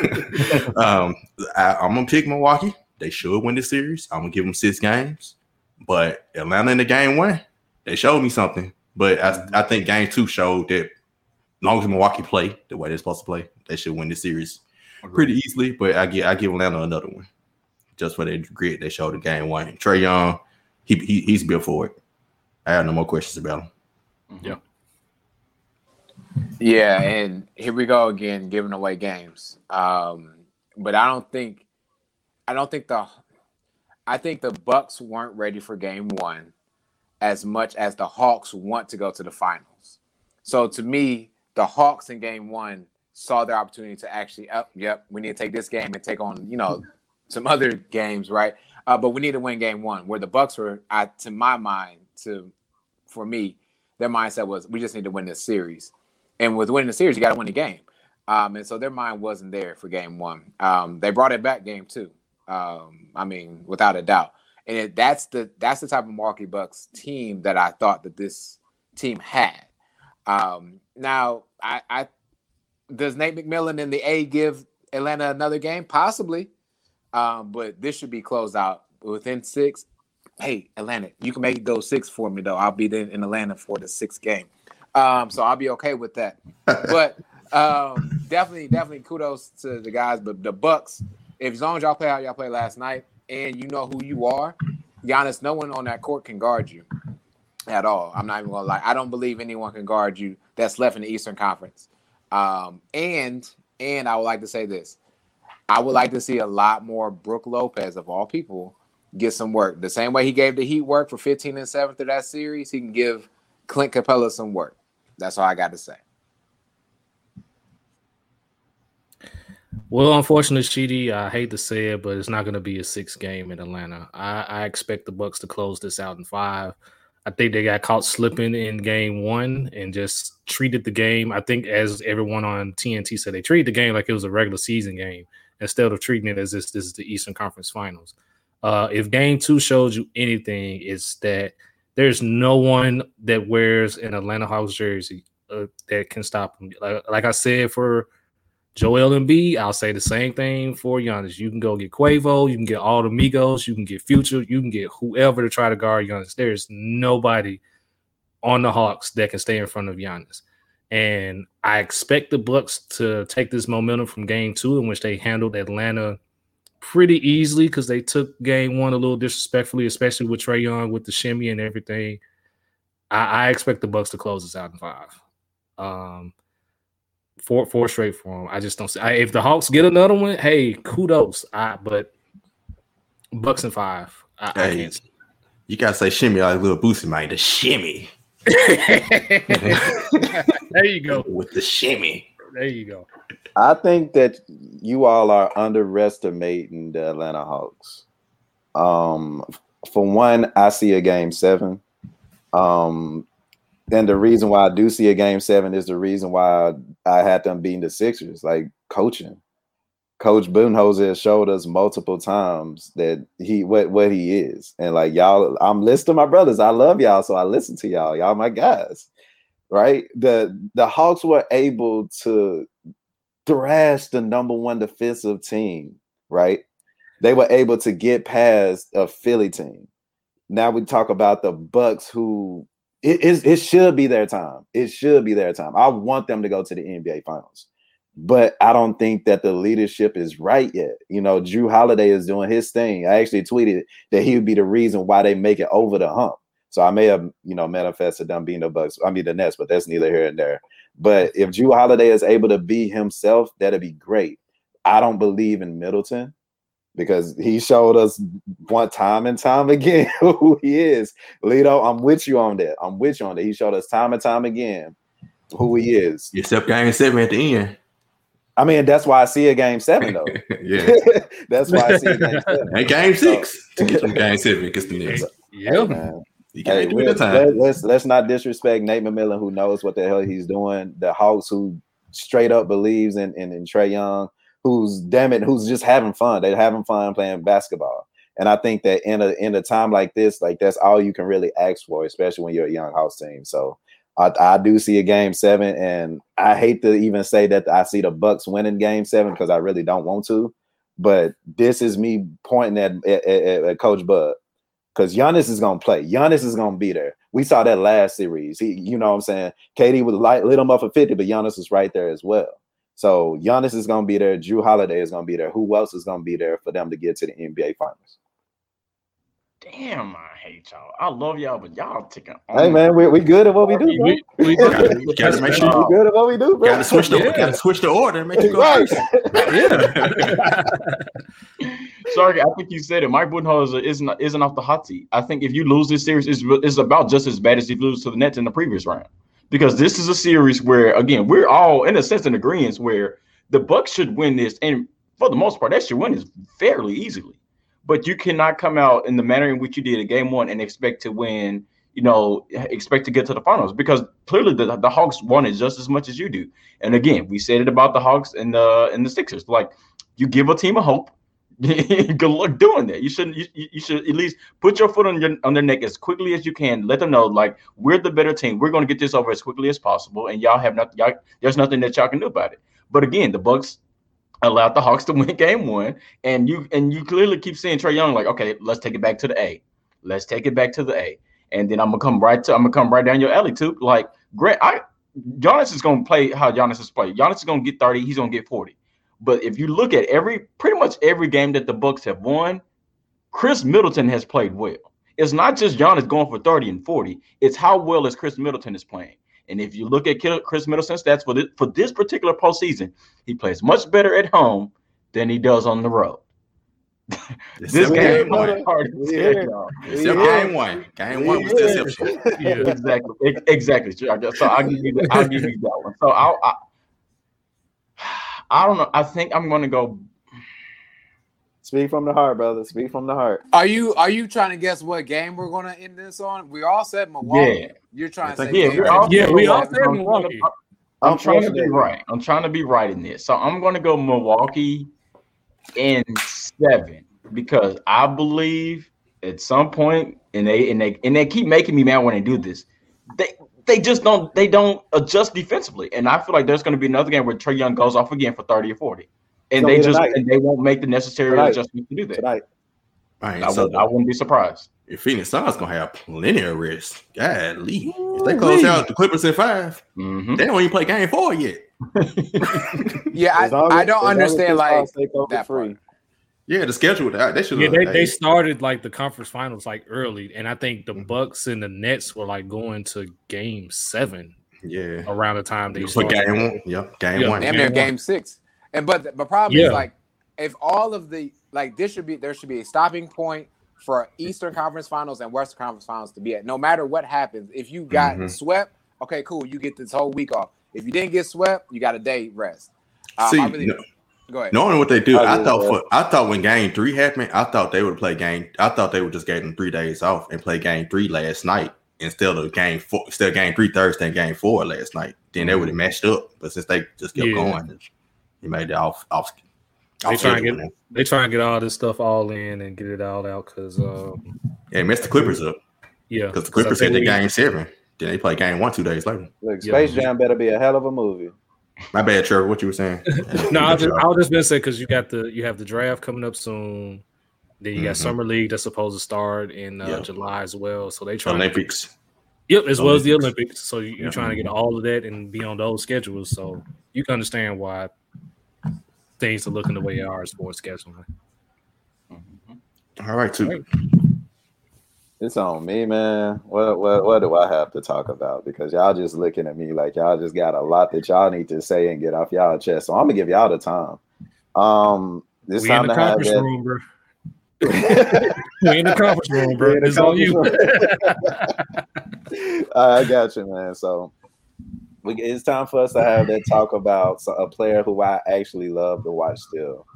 um, I, I'm gonna pick Milwaukee. They should win the series. I'm gonna give them six games. But Atlanta in the game one, they showed me something. But I, I think game two showed that as long as Milwaukee play the way they're supposed to play, they should win the series pretty easily. But I give I give Atlanta another one just for their grit they showed the game one. Trae Young, he, he he's built for it. I have no more questions about him. Mm-hmm. Yeah. Yeah, and here we go again, giving away games. Um, but I don't think I don't think the I think the Bucks weren't ready for game 1 as much as the Hawks want to go to the finals. So to me, the Hawks in game 1 saw their opportunity to actually up, yep, we need to take this game and take on, you know, some other games, right? Uh, but we need to win game 1 where the Bucks were I, to my mind to for me, their mindset was we just need to win this series. And with winning the series, you got to win the game. Um, and so their mind wasn't there for game one. Um, they brought it back game two. Um, I mean, without a doubt. And it, that's the that's the type of Milwaukee Bucks team that I thought that this team had. Um, now, I, I does Nate McMillan and the A give Atlanta another game? Possibly, um, but this should be closed out within six. Hey, Atlanta, you can make it go six for me though. I'll be in Atlanta for the sixth game, um, so I'll be okay with that. but um, definitely, definitely kudos to the guys. But the Bucks, if as long as y'all play how y'all play last night, and you know who you are, Giannis, no one on that court can guard you at all. I'm not even gonna lie. I don't believe anyone can guard you that's left in the Eastern Conference. Um, and and I would like to say this. I would like to see a lot more Brook Lopez of all people get some work. The same way he gave the Heat work for 15 and 7 of that series, he can give Clint Capela some work. That's all I got to say. Well, unfortunately, Sheedy, I hate to say it, but it's not going to be a six game in Atlanta. I, I, expect the Bucks to close this out in five. I think they got caught slipping in game one and just treated the game. I think, as everyone on TNT said, they treated the game like it was a regular season game instead of treating it as this, this is the Eastern Conference Finals. Uh, if game two shows you anything, it's that there's no one that wears an Atlanta Hawks jersey uh, that can stop them. Like, like I said for Joel Embiid, I'll say the same thing for Giannis. You can go get Quavo, you can get all the Migos, you can get Future, you can get whoever to try to guard Giannis. There's nobody on the Hawks that can stay in front of Giannis. And I expect the Bucks to take this momentum from game two, in which they handled Atlanta pretty easily because they took game one a little disrespectfully, especially with Trae Young with the shimmy and everything. I, I expect the Bucks to close this out in five. Um, four four straight for them. I just don't see. I, if the Hawks get another one, hey, kudos. I but Bucks and five. I, hey, I can't. You gotta say shimmy like little Boosie man. The shimmy. there you go with the shimmy. There you go. I think that you all are underestimating the Atlanta Hawks. Um, for one, I see a game seven. Um, and the reason why I do see a game seven is the reason why I had them beating the Sixers, like coaching. Coach Budenholzer has showed us multiple times that he what what he is, and like y'all, I'm listening to my brothers. I love y'all, so I listen to y'all. Y'all my guys, right? The the Hawks were able to thrash the number one defensive team, right? They were able to get past a Philly team. Now we talk about the Bucks, who it is it should be their time. It should be their time. I want them to go to the NBA finals. But I don't think that the leadership is right yet. You know, Jrue Holiday is doing his thing. I actually tweeted that he would be the reason why they make it over the hump. So I may have, you know, manifested them being the Bucks. I mean the Nets, but that's neither here and there. But if Jrue Holiday is able to be himself, that'd be great. I don't believe in Middleton because he showed us one time and time again who he is. Lito, I'm with you on that. I'm with you on that. He showed us time and time again who he is. Except game seven at the end. I mean, that's why I see a game seven though. yeah, that's why I see a game seven. And game six so, to get from game seven against the Knicks. Yeah, man. You hey, let's, let, let's let's not disrespect Nate McMillan, who knows what the hell he's doing. The Hawks, who straight up believes in in, in Trae Young who's damn it, who's just having fun. They're having fun playing basketball. And I think that in a in a time like this, like that's all you can really ask for, especially when you're a young house team. So I, I do see a game seven, and I hate to even say that I see the Bucks winning game seven because I really don't want to. But this is me pointing at, at, at, at Coach Bud because Giannis is gonna play. Giannis is gonna be there. We saw that last series. He, you know what I'm saying? Katie was light lit him up for 50, but Giannis was right there as well. So Giannis is going to be there. Jrue Holiday is going to be there. Who else is going to be there for them to get to the NBA Finals? Damn, I hate y'all. I love y'all, but y'all taking. Hey man, we, we good at what we do. Bro. We, we, we gotta make sure we good at what we do. Bro. Gotta switch the yeah. gotta switch the order and make it go right. first. yeah. Sorry, I think you said it. Mike Budenholzer isn't isn't off the hot seat. I think if you lose this series, it's, it's about just as bad as you lose to the Nets in the previous round because this is a series where again we're all in a sense in agreement where the Bucks should win this, and for the most part, they should win this fairly easily. But you cannot come out in the manner in which you did in game one and expect to win you know, expect to get to the finals because clearly the, the Hawks want it just as much as you do. And again, we said it about the Hawks and the and the Sixers. Like you give a team a hope. Good luck doing that. You shouldn't. You, you should at least put your foot on your on their neck as quickly as you can. Let them know like we're the better team. We're going to get this over as quickly as possible, and y'all have nothing. Y'all, there's nothing that y'all can do about it. But again, the Bucks allowed the Hawks to win game one, and you and you clearly keep seeing Trae Young like, okay, let's take it back to the A. Let's take it back to the A and then I'm gonna come right to I'm gonna come right down your alley too. Like Grant, I Giannis is gonna play how Giannis is playing. Giannis is gonna get 30, he's gonna get 40. But if you look at every pretty much every game that the Bucks have won, Khris Middleton has played well. It's not just Giannis going for 30 and 40, it's how well as Khris Middleton is playing. And if you look at Khris Middleton's stats for this, for this particular postseason, he plays much better at home than he does on the road this game one. Yeah. yeah. game one. Game one was deception. Yeah, exactly. Exactly. So I'll give you. The, I'll give you that one. So I'll, I, I don't know. I think I'm going to go. Speak from the heart, brother. Speak from the heart. Are you are you trying to guess what game we're going to end this on? We all said Milwaukee. Yeah. You're trying to say yeah, we all, yeah, we all said Milwaukee. I'm, I'm trying to be right. I'm trying to be right in this. So I'm going to go Milwaukee in seven because I believe at some point, and they and they and they keep making me mad when they do this. They they just don't they don't adjust defensively, and I feel like there's going to be another game where Trae Young goes off again for thirty or forty, and they just and they won't make the necessary tonight. adjustments to do that. Tonight. All right, I, so would, I wouldn't be surprised. If Phoenix Suns gonna have plenty of rest, Golly. If they close out the Clippers in 5 mm-hmm. they don't even play game four yet. yeah, I, I don't understand like that free. Yeah, the schedule that they should. Yeah, they, they started like the conference finals like early, and I think the mm-hmm. Bucks and the Nets were like going to Game Seven. Yeah, around the time they for Game One. Yep, Game yeah, One. And they're Game Six. And but the problem yeah. is like if all of the like this should be there should be a stopping point for Eastern Conference Finals and Western Conference Finals to be at. No matter what happens, if you got mm-hmm. swept, okay, cool, you get this whole week off. If you didn't get swept, you got a day rest. Um, See, really, no, Go ahead. Knowing what they do, I, I thought for, I thought when game three happened, I thought they would play game. I thought they would just give them three days off and play game three last night instead of game four, instead of game three Thursday and game four last night. Then they would have mm-hmm. matched up. But since they just kept yeah. going, he made it off off. They try and get they try and get all this stuff all in and get it all out because um, yeah, messed the Clippers up. Yeah, because the Clippers had the game seven. Then they play game one two days later. Look, Space yeah. Jam better be a hell of a movie. My bad, Trevor. What you were saying? no, I was just, I was just gonna say because you got the you have the draft coming up soon. Then you got mm-hmm. summer league that's supposed to start in uh, yep. July as well. So they try Olympics. To, yep, as Olympics. well as the Olympics. So you, are trying to get all of that and be on those schedules. So you can understand why things are looking the way they are as far as scheduling. Mm-hmm. All right, too. It's on me, man. What what what do I have to talk about? Because y'all just looking at me like y'all just got a lot that y'all need to say and get off y'all chest. So I'm gonna give y'all the time. Um, this we time to have that. Room, bro. we in the conference room, bro. It's all you. I got you, man. So it's time for us to have that talk about a player who I actually love to watch still.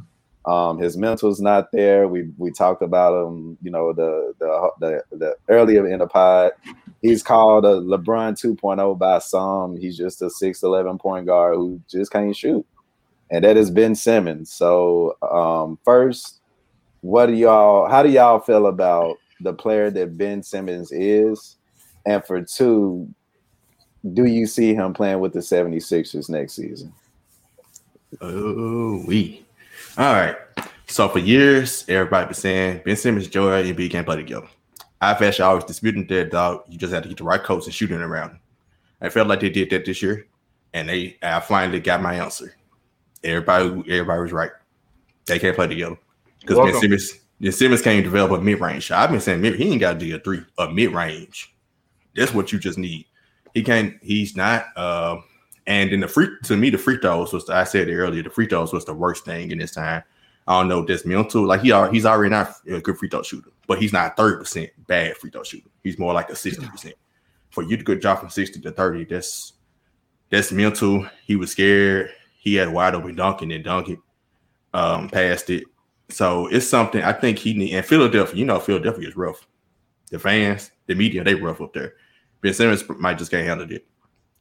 Um, his mental's not there. We we talked about him, you know, the the the, the earlier in the pod. He's called a LeBron 2.0 by some. He's just a 6'11 point guard who just can't shoot. And that is Ben Simmons. So um, first, what do y'all how do y'all feel about the player that Ben Simmons is? And for two, do you see him playing with the 76ers next season? Oh, we. All right. So for years, everybody been saying Ben Simmons, Joel Embiid can't play together. I've actually always disputed that dog. You just have to get the right coach and shooting around. I felt like they did that this year, and they I finally got my answer. Everybody, everybody was right. They can't play together because Ben Simmons, Ben Simmons can't develop a mid range shot. I've been saying he ain't got to do a three, a mid range. That's what you just need. He can't. He's not. Uh, and then the free to me, the free throws was I said it earlier. The free throws was the worst thing in this time. I don't know this mental. Like he he's already not a good free throw shooter, but he's not thirty percent bad free throw shooter. He's more like a sixty percent. For you to go drop from sixty to thirty, that's that's mental. He was scared. He had wide open dunking and dunk it, um, past it. So it's something I think he need. And Philadelphia, you know, Philadelphia is rough. the fans, the media, they rough up there. Ben Simmons might just can't handle it,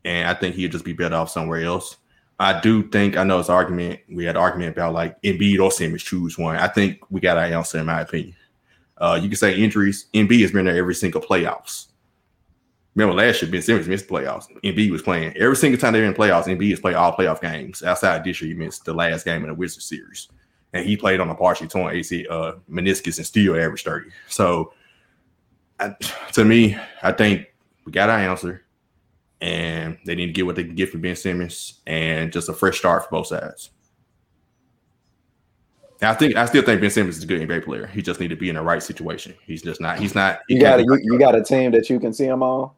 and I think he'd just be better off somewhere else. I do think I know it's argument. We had argument about like Embiid or Simmons choose one. I think we got our answer in my opinion. Uh, you can say injuries. Embiid has been there every single playoffs. Remember last year, Ben Simmons missed the playoffs. Embiid was playing every single time they were in playoffs. Embiid has played all playoff games. Outside this year, he missed the last game in the Wizards series, and he played on a partially torn AC uh, meniscus and still averaged thirty. So, I, to me, I think we got our answer, and they need to get what they can get from Ben Simmons, and just a fresh start for both sides. I think I still think Ben Simmons is a good NBA player. He just need to be in the right situation. He's just not. He's not. He you got a, you, you got a team that you can see him on.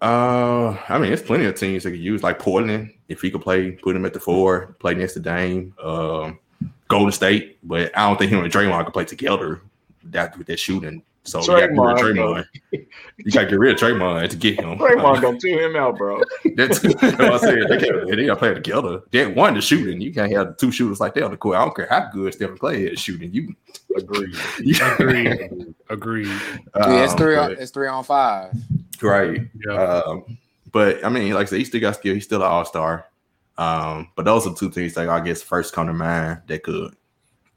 Uh, I mean, there's plenty of teams that could use like Portland. If he could play, put him at the four, play next to Dame. Um, Golden State, but I don't think him and Draymond could play together. That with that shooting so Draymond, you got You got to get rid of Draymond to get him. Draymond gonna chew him out, bro. That's what I said. They can't. They gotta play together. They one to shooting. You can't have two shooters like that on the court. I don't care how good Stephen Clay is shooting. You agree? agree. Agree. Um, yeah, it's three. On, it's three on five. Right. Yeah. Um, but I mean, like I said, he still got skill. He's still an all star. Um, but those are two things that I guess first come to mind that could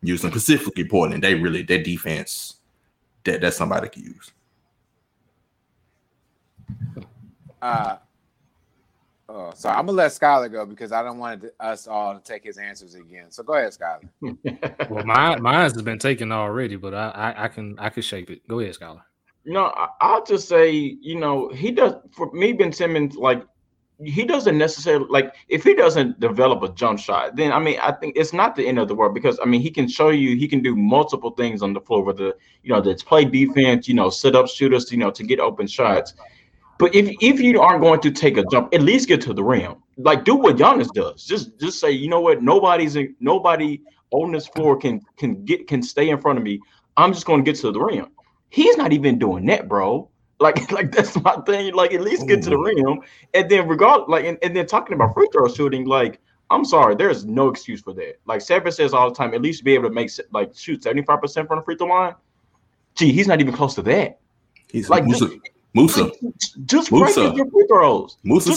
use them specifically Portland. They really their defense that that somebody could use. Uh, oh, so I'm gonna let Skylar go because I don't want us all to take his answers again. So go ahead, Skylar. well, my mine has been taken already, but I, I, I can I can shape it. Go ahead, Skylar. No, I'll just say, you know, he does for me, Ben Simmons, like he doesn't necessarily like if he doesn't develop a jump shot, then I mean I think it's not the end of the world because I mean he can show you he can do multiple things on the floor with the you know that's play defense, you know, sit up shooters, you know, to get open shots. But if if you aren't going to take a jump, at least get to the rim. Like do what Giannis does. Just just say, you know what, nobody's in, nobody on this floor can can get can stay in front of me. I'm just going to get to the rim. He's not even doing that, bro. Like, like that's my thing. Like, at least get to the rim, and then regard like, and, and then talking about free throw shooting, like, I'm sorry, there's no excuse for that. Like Sever says all the time, at least be able to make like shoot 75 percent from the free throw line. Gee, he's not even close to that. He's like Musa. Just, Musa. Just Musa. your free throws. Musa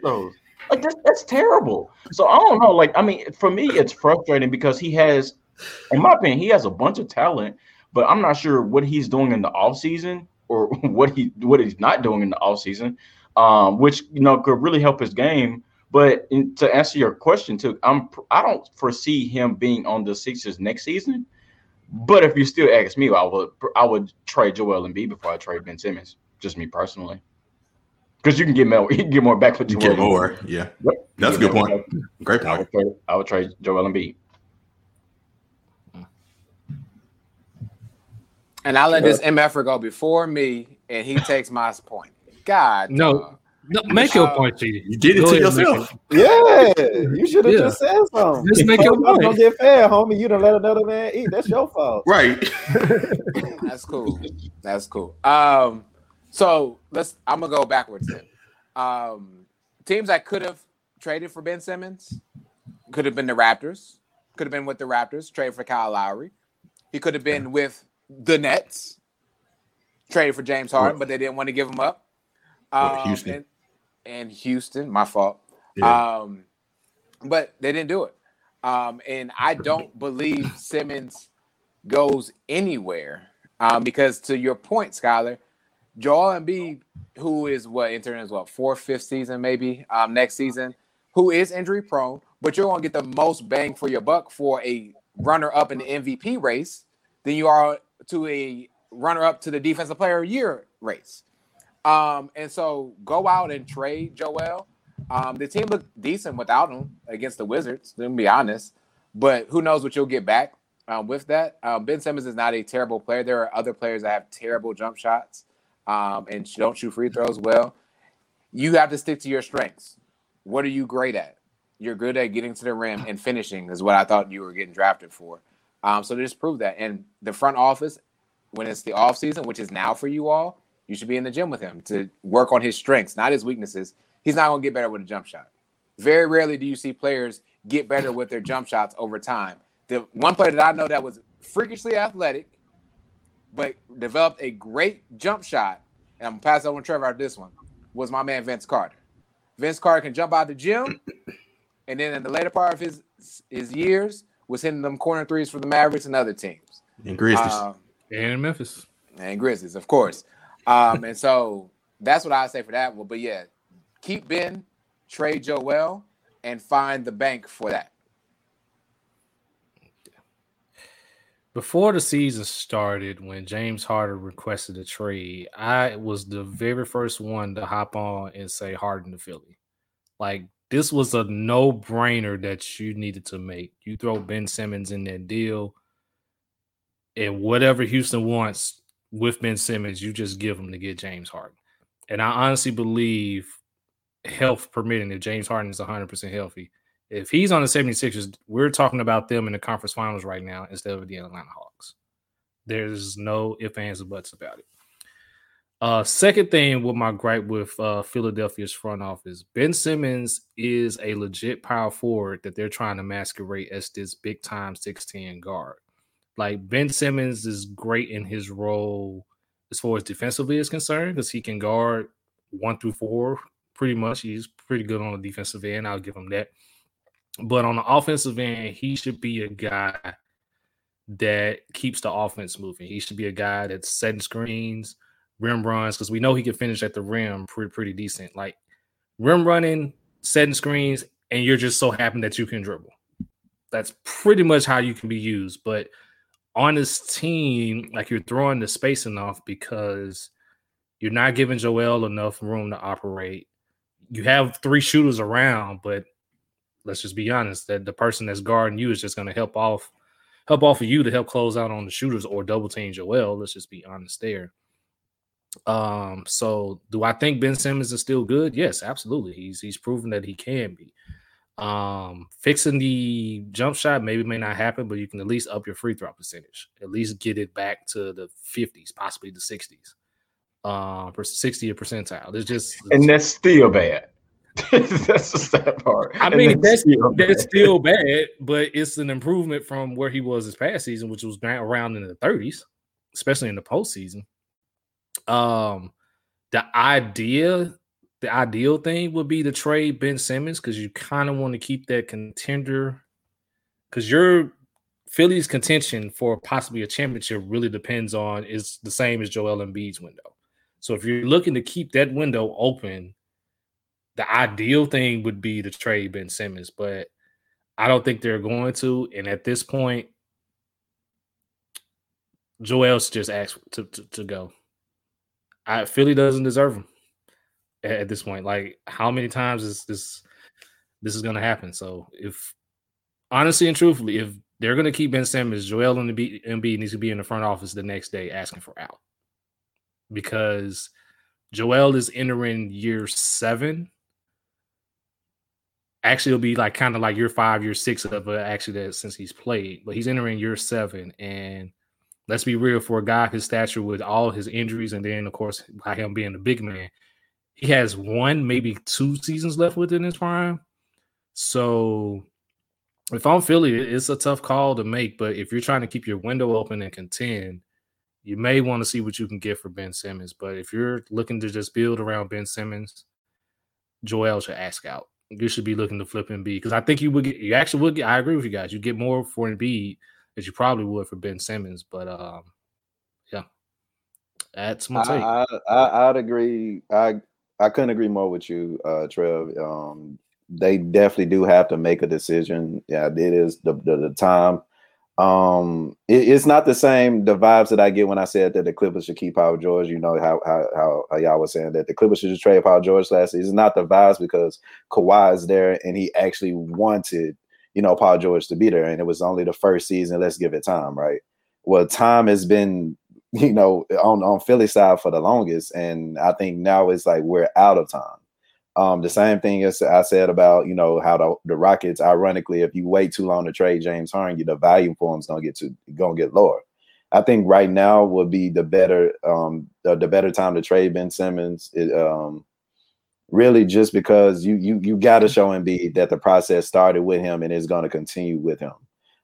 throws. Like that's, that's terrible. So I don't know. Like I mean, for me, it's frustrating because he has, in my opinion, he has a bunch of talent, but I'm not sure what he's doing in the off season or what he what he's not doing in the offseason, um, which you know could really help his game. But in, to answer your question too, I'm I don't foresee him being on the Sixers next season. But if you still ask me, I would I would trade Joel Embiid before I trade Ben Simmons. Just me personally, because you can get more you can get more back for Joel. Get more, yeah. Yep. That's a good point. Back. Great point. I would, trade, I would trade Joel Embiid. And I let this MF go before me, and he takes my point. God, no, no make your uh, point, G. You did it to yourself. Yeah, you should have yeah. just said something. Just make your point. Don't get fair, homie. You don't let another man eat. That's your fault. Right. That's cool. That's cool. Um, so let's. I'm gonna go backwards then. Um, teams that could have traded for Ben Simmons could have been the Raptors. Could have been with the Raptors. Trade for Kyle Lowry. He could have been with the Nets traded for James Harden, but they didn't want to give him up. Um, Houston. And, and, Houston, my fault. Yeah. Um, but they didn't do it. Um, and I don't believe Simmons goes anywhere um, because, to your point, Skylar, Joel Embiid, who is what entering his what fourth, fifth season, maybe um, next season, who is injury prone, but you're going to get the most bang for your buck for a runner up in the MVP race than you are to a runner up to the defensive player of year race. Um, and so go out and trade Joel. Um, the team looked decent without him against the Wizards, to be honest. But who knows what you'll get back um, with that. Um, ben Simmons is not a terrible player. There are other players that have terrible jump shots um, and don't shoot free throws well. You have to stick to your strengths. What are you great at? You're good at getting to the rim and finishing, is what I thought you were getting drafted for. Um, so to just prove that. And the front office, when it's the off season, which is now for you all, you should be in the gym with him to work on his strengths, not his weaknesses. He's not going to get better with a jump shot. Very rarely do you see players get better with their jump shots over time. The one player that I know that was freakishly athletic but developed a great jump shot. And I'm gonna pass over Trevor out this one. Was my man Vince Carter. Vince Carter can jump out the gym, and then in the later part of his his years was hitting them corner threes for the Mavericks and other teams. And Grizzlies. Um, and Memphis. And Grizzlies, of course. Um, and so that's what I say for that one. But yeah, keep Ben, trade Joel, and find the bank for that. Before the season started, when James Harden requested a trade, I was the very first one to hop on and say Harden to Philly. Like this was a no-brainer that you needed to make. You throw Ben Simmons in that deal, and whatever Houston wants with Ben Simmons, you just give them to get James Harden. And I honestly believe, health permitting, if James Harden is 100% healthy, if he's on the 76ers, we're talking about them in the conference finals right now instead of the Atlanta Hawks. There's no ifs, ands, or buts about it. Uh, second thing with my gripe with uh, Philadelphia's front office, Ben Simmons is a legit power forward that they're trying to masquerade as this big time 6'10 guard. Like Ben Simmons is great in his role as far as defensively is concerned because he can guard one through four pretty much. He's pretty good on the defensive end. I'll give him that. But on the offensive end, he should be a guy that keeps the offense moving. He should be a guy that's setting screens, rim runs, because we know he can finish at the rim pretty pretty decent. Like rim running, setting screens, and you're just so happy that you can dribble. That's pretty much how you can be used. But on this team, like you're throwing the spacing off because you're not giving Joel enough room to operate. You have three shooters around, but let's just be honest that the person that's guarding you is just going to help off help off of you to help close out on the shooters or double team Joel. Let's just be honest there. Um, so do I think Ben Simmons is still good? Yes, absolutely. He's he's proven that he can be. Um, fixing the jump shot maybe may not happen, but you can at least up your free throw percentage. At least get it back to the 50s, possibly the 60s. Uh, 60 percentile. It's just and that's still bad. that's the sad part. I mean, that's still that's still bad, but it's an improvement from where he was this past season, which was around in the 30s, especially in the postseason. Um, the idea, the ideal thing would be to trade Ben Simmons because you kind of want to keep that contender because your Philly's contention for possibly a championship really depends on is the same as Joel Embiid's window. So if you're looking to keep that window open the ideal thing would be to trade Ben Simmons, but I don't think they're going to. And at this point, Joel's just asked to, to, to go. I Philly doesn't deserve him at, at, this point. Like, how many times is this this is gonna happen? So if honestly and truthfully, if they're gonna keep Ben Simmons, Joel and the Embiid needs to be in the front office the next day asking for out. Because Joel is entering year seven actually it'll be like kind of like year five, year six of actually that since he's played, but he's entering year seven. And let's be real, for a guy his stature with all his injuries, and then of course by him being a big man, he has one, maybe two seasons left within his prime. So if I'm Philly, it's a tough call to make. But if you're trying to keep your window open and contend, you may want to see what you can get for Ben Simmons. But if you're looking to just build around Ben Simmons, Joel should ask out you should be looking to flip and Embiid because I think you would get you actually would get. I agree with you guys. You get more for Embiid as you probably would for Ben Simmons, but um, yeah, that's my take. I, I I'd agree. I I couldn't agree more with you, uh, Trev. Um, they definitely do have to make a decision. Yeah, it is the the, the time um, it, it's not the same the vibes that I get when I said that the Clippers should keep Paul George. You know how how, how, y'all was saying that the Clippers should just trade Paul George last season. It's not the vibes because Kawhi is there and he actually wanted you know Paul George to be there, and it was only the first season. Let's give it time, right? Well, time has been you know on on Philly side for the longest, and I think now it's like we're out of time. Um, the same thing as I said about you know how the, the Rockets. Ironically, if you wait too long to trade James Harden, you the value for him is gonna get to gonna get lower. I think right now would be the better um, the, the better time to trade Ben Simmons. It, um, really, just because you you you got to show Embiid that the process started with him and is going to continue with him.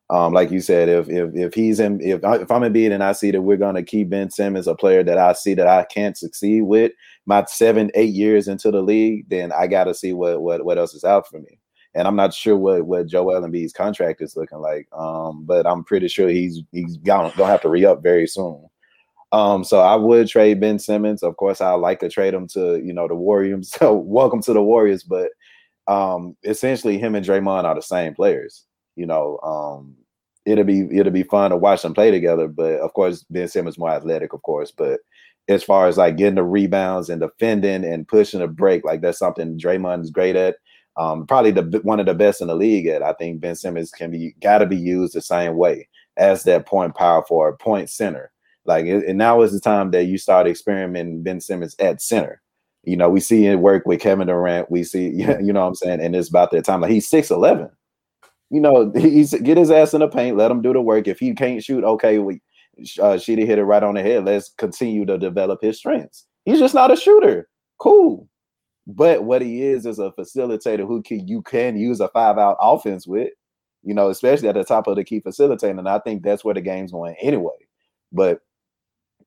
Um, like you said, if if if he's in, if if I'm beat and I see that we're gonna keep Ben Simmons, a player that I see that I can't succeed with my seven, eight years into the league, then I got to see what what what else is out for me. And I'm not sure what what Joel Embiid's contract is looking like, um, but I'm pretty sure he's he's gonna, gonna have to re up very soon. Um, so I would trade Ben Simmons. Of course, I like to trade him to you know the Warriors. So welcome to the Warriors, but um, essentially him and Draymond are the same players. You know, um, it'll be it'll be fun to watch them play together. But of course, Ben Simmons more athletic, of course. But as far as like getting the rebounds and defending and pushing a break, like that's something Draymond is great at. Um, probably the one of the best in the league at. I think Ben Simmons can be got to be used the same way as that point power forward, point center. Like, and now is the time that you start experimenting Ben Simmons at center. You know, we see it work with Kevin Durant. We see, you know what I'm saying? And it's about that time. Like he's 6'11. You know, he's get his ass in the paint, let him do the work. If he can't shoot, okay, we uh Sheedy hit it right on the head. Let's continue to develop his strengths. He's just not a shooter. Cool. But what he is is a facilitator who can you can use a five out offense with, you know, especially at the top of the key facilitating. And I think that's where the game's going anyway. But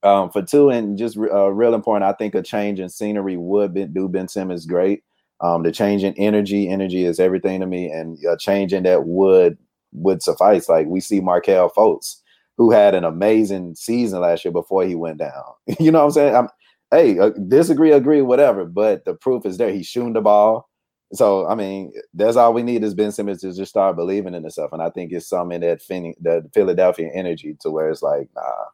um, for two, and just uh, real important, I think a change in scenery would be, do Ben Simmons great. Um, the change in energy, energy is everything to me, and a change in that would would suffice. Like we see Markelle Fultz, who had an amazing season last year before he went down. you know what I'm saying? I'm, hey, uh, disagree, agree, whatever, but the proof is there. He's shooting the ball. So I mean, that's all we need is Ben Simmons to just start believing in himself, and I think it's some in that fin- the Philadelphia energy to where it's like, nah,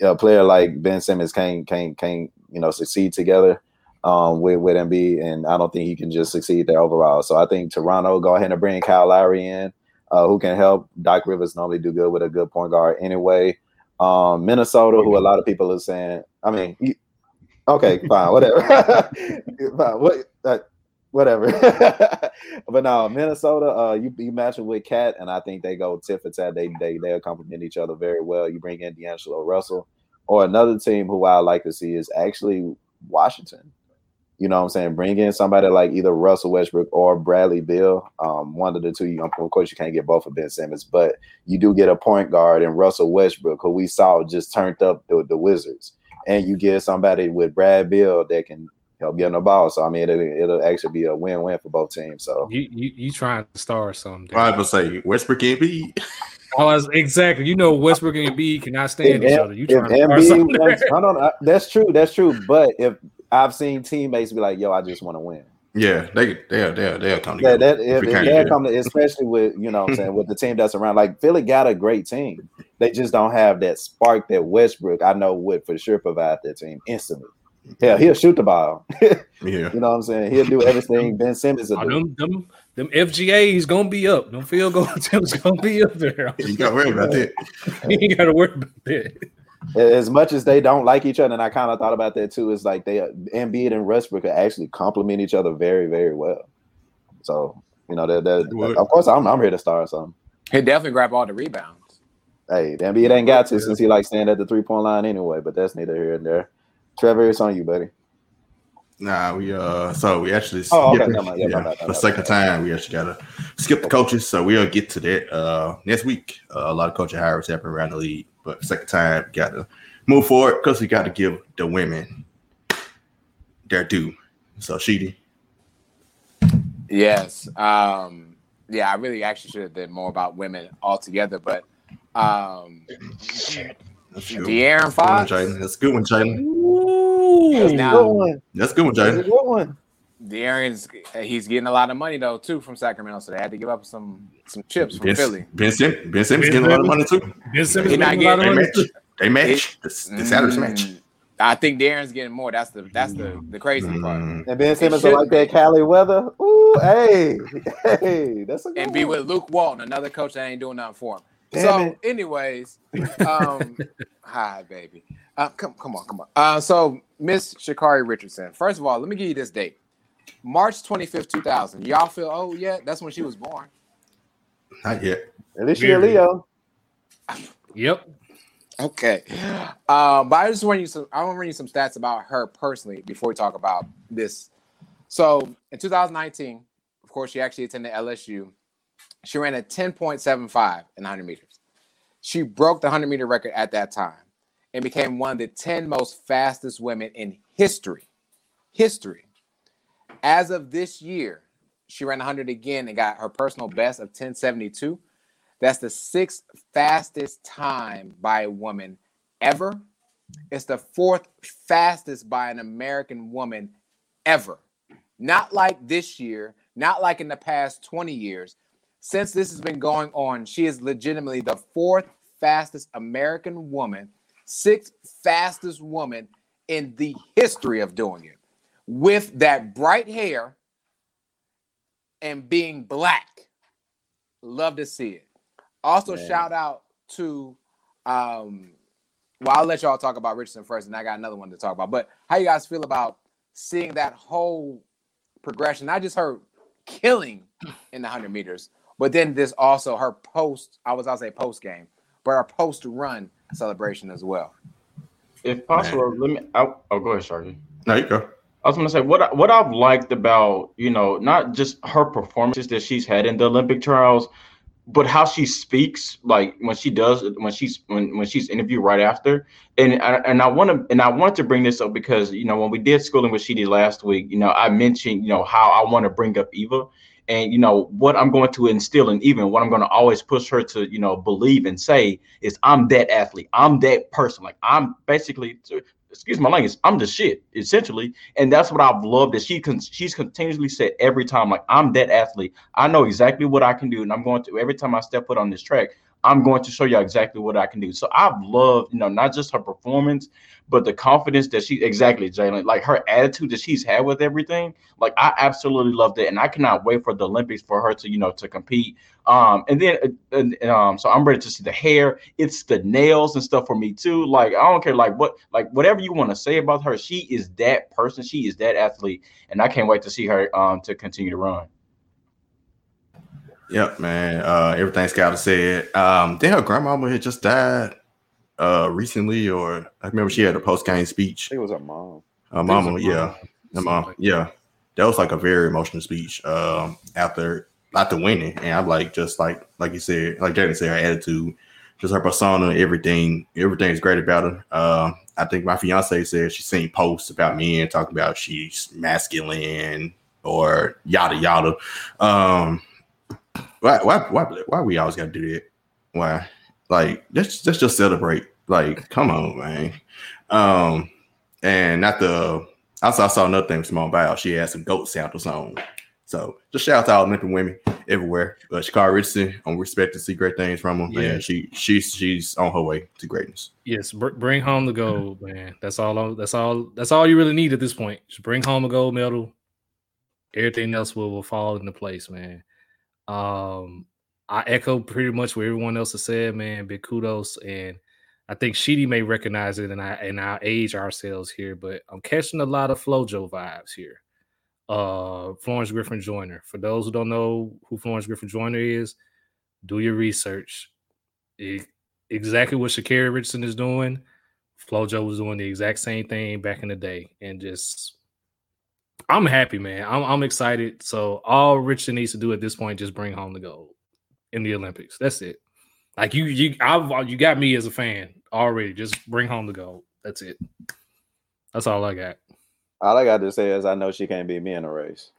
a player like Ben Simmons can't can't can't you know succeed together um, with with Embiid, and I don't think he can just succeed there overall. So I think Toronto go ahead and bring Kyle Lowry in, uh, who can help. Doc Rivers normally do good with a good point guard anyway. Um, Minnesota, who a lot of people are saying, I mean, okay, fine, whatever. fine, what, uh, whatever. but no, Minnesota, uh, you you match it with Cat, and I think they go tit for tat. They they they complement each other very well. You bring in D'Angelo Russell, or another team who I like to see is actually Washington. You know what I'm saying? Bring in somebody like either Russell Westbrook or Bradley Beal. Um, one of the two. You, of course, you can't get both of Ben Simmons, but you do get a point guard in Russell Westbrook, who we saw just turned up the, the Wizards. And you get somebody with Brad Beal that can help get on the ball. So I mean, it'll, it'll actually be a win-win for both teams. So you you, you trying to star something? I was say Westbrook and Embiid. I was exactly. You know, Westbrook and Embiid cannot stand if, each other. You trying to Embiid, something? That's, I don't, that's true. That's true. But if I've seen teammates be like, "Yo, I just want to win." Yeah, they they they they'll come together. Yeah, that, if, if they'll come to, especially with you know what I'm saying with the team that's around. Like Philly got a great team. They just don't have that spark that Westbrook I know would for sure provide that team instantly. Yeah, he'll shoot the ball. yeah, you know what I'm saying. He'll do everything Ben Simmons will oh, do. Them, them, them FGA's gonna be up. Them field goal attempts gonna be up there. You got to worry about that. you ain't got to worry about that. As much as they don't like each other, and I kind of thought about that too. Is like they Embiid and Westbrook actually complement each other very, very well. So you know, that, that, of course, I'm I'm here to start something. He definitely grab all the rebounds. Hey, the Embiid ain't got to since he likes staying at the three point line anyway. But that's neither here nor there. Trevor, it's on you, buddy. Nah, we uh, so we actually oh, okay. no, yeah, yeah, for the second time we actually gotta skip the coaches, so we'll get to that uh next week. Uh, a lot of coaching hires happen around the league, but second time gotta move forward because we got to give the women their due. So Sheedy. Yes. Um, yeah, I really actually should have did more about women altogether, but um that's De'Aaron Fox. That's a good one, Jalen. That's a good one. That's a good one, Jalen. Good one. De'Aaron's he's getting a lot of money though too from Sacramento, so they had to give up some some chips from ben, Philly. Ben, Sim, ben Simmons getting a lot of money too. Ben Simmons getting a lot of money. Match. They match. the, the salaries match. Mm, I think De'Aaron's getting more. That's the that's the the crazy mm. part. And Ben Simmons are like that Cali weather. Ooh, hey, hey, that's a good and be with Luke Walton, another coach that ain't doing nothing for him. Damn so, it. anyways, um, hi, baby. Uh, come, come on, come on. Uh, so, Miss Sha'Carri Richardson. First of all, let me give you this date: March twenty fifth, two thousand. Y'all feel old yet? That's when she was born. Not yet. At least you're Leo. Yep. Okay. Um, but I just want you some. I want to read you some stats about her personally before we talk about this. So, in 2019, of course, she actually attended LSU. She ran a 10.75 in 100 meters. She broke the 100 meter record at that time and became one of the 10 most fastest women in history. History. As of this year, she ran 100 again and got her personal best of 1072. That's the sixth fastest time by a woman ever. It's the fourth fastest by an American woman ever. Not like this year, not like in the past 20 years. Since this has been going on, she is legitimately the fourth fastest American woman, sixth fastest woman in the history of doing it with that bright hair and being black. Love to see it. Also, Man. shout out to um well, I'll let y'all talk about Richardson first, and I got another one to talk about. But how you guys feel about seeing that whole progression? I just heard killing in the hundred meters, but then this also her post. I was I'll say post game, but her post run celebration as well. If possible, Man. let me. I'll, oh, go ahead, Sharky. No, you go. I was gonna say what what I've liked about you know not just her performances that she's had in the Olympic trials, but how she speaks, like when she does when she's when when she's interviewed right after, and and I want to and I want to bring this up because you know when we did schooling with Sheedy last week, you know I mentioned you know how I want to bring up Eva, and you know what I'm going to instill and even what I'm going to always push her to you know believe and say is I'm that athlete, I'm that person, like I'm basically excuse my language, I'm the shit essentially, and that's what I've loved that she can she's continuously said every time like I'm that athlete. I know exactly what I can do, and I'm going to every time I step foot on this track. I'm going to show you exactly what I can do. So I've loved, you know, not just her performance, but the confidence that she exactly, Jalen, like her attitude that she's had with everything. Like I absolutely loved it, and I cannot wait for the Olympics for her to, you know, to compete. Um, and then, uh, and, um, so I'm ready to see the hair. It's the nails and stuff for me too. Like I don't care, like what, like whatever you want to say about her, she is that person. She is that athlete, and I can't wait to see her um to continue to run. Yep, man. Uh, everything Scout said. Um, then her grandmama had just died uh recently, or I remember she had a post game speech. it was her mom. Her mama, yeah, her mom, yeah. That was like a very emotional speech. Um, after after winning, and I'm like, just like like you said, like Jaden said, her attitude, just her persona, everything, everything is great about her. Uh, I think my fiance said she's seen posts about me and talking about she's masculine or yada yada. Um, why why why why we always gotta do that? Why? Like let's let's just celebrate. Like, come on, man. Um, and not the also I saw another thing from Simone She had some goat samples on. So just shout out to all Olympic women everywhere. But Sha'Carri Richardson, I'm respect to see great things from her. Yeah, she she's she's on her way to greatness. Yes, br- bring home the gold, man. That's all. That's all. That's all you really need at this point. Just bring home a gold medal. Everything else will, will fall into place, man. Um, I echo pretty much what everyone else has said, man. Big kudos, and I think Sheedy may recognize it, and I and I age ourselves here, but I'm catching a lot of FloJo vibes here. Uh, Florence Griffin Joyner. For those who don't know who Florence Griffin Joyner is, do your research. It, exactly what Sha'Carri Richardson is doing. FloJo was doing the exact same thing back in the day, and just I'm happy, man. I'm, I'm excited. So all Richard needs to do at this point just bring home the gold in the Olympics. That's it. Like you, you, I've you got me as a fan already. Just bring home the gold. That's it. That's all I got. All I got to say is I know she can't beat me in a race.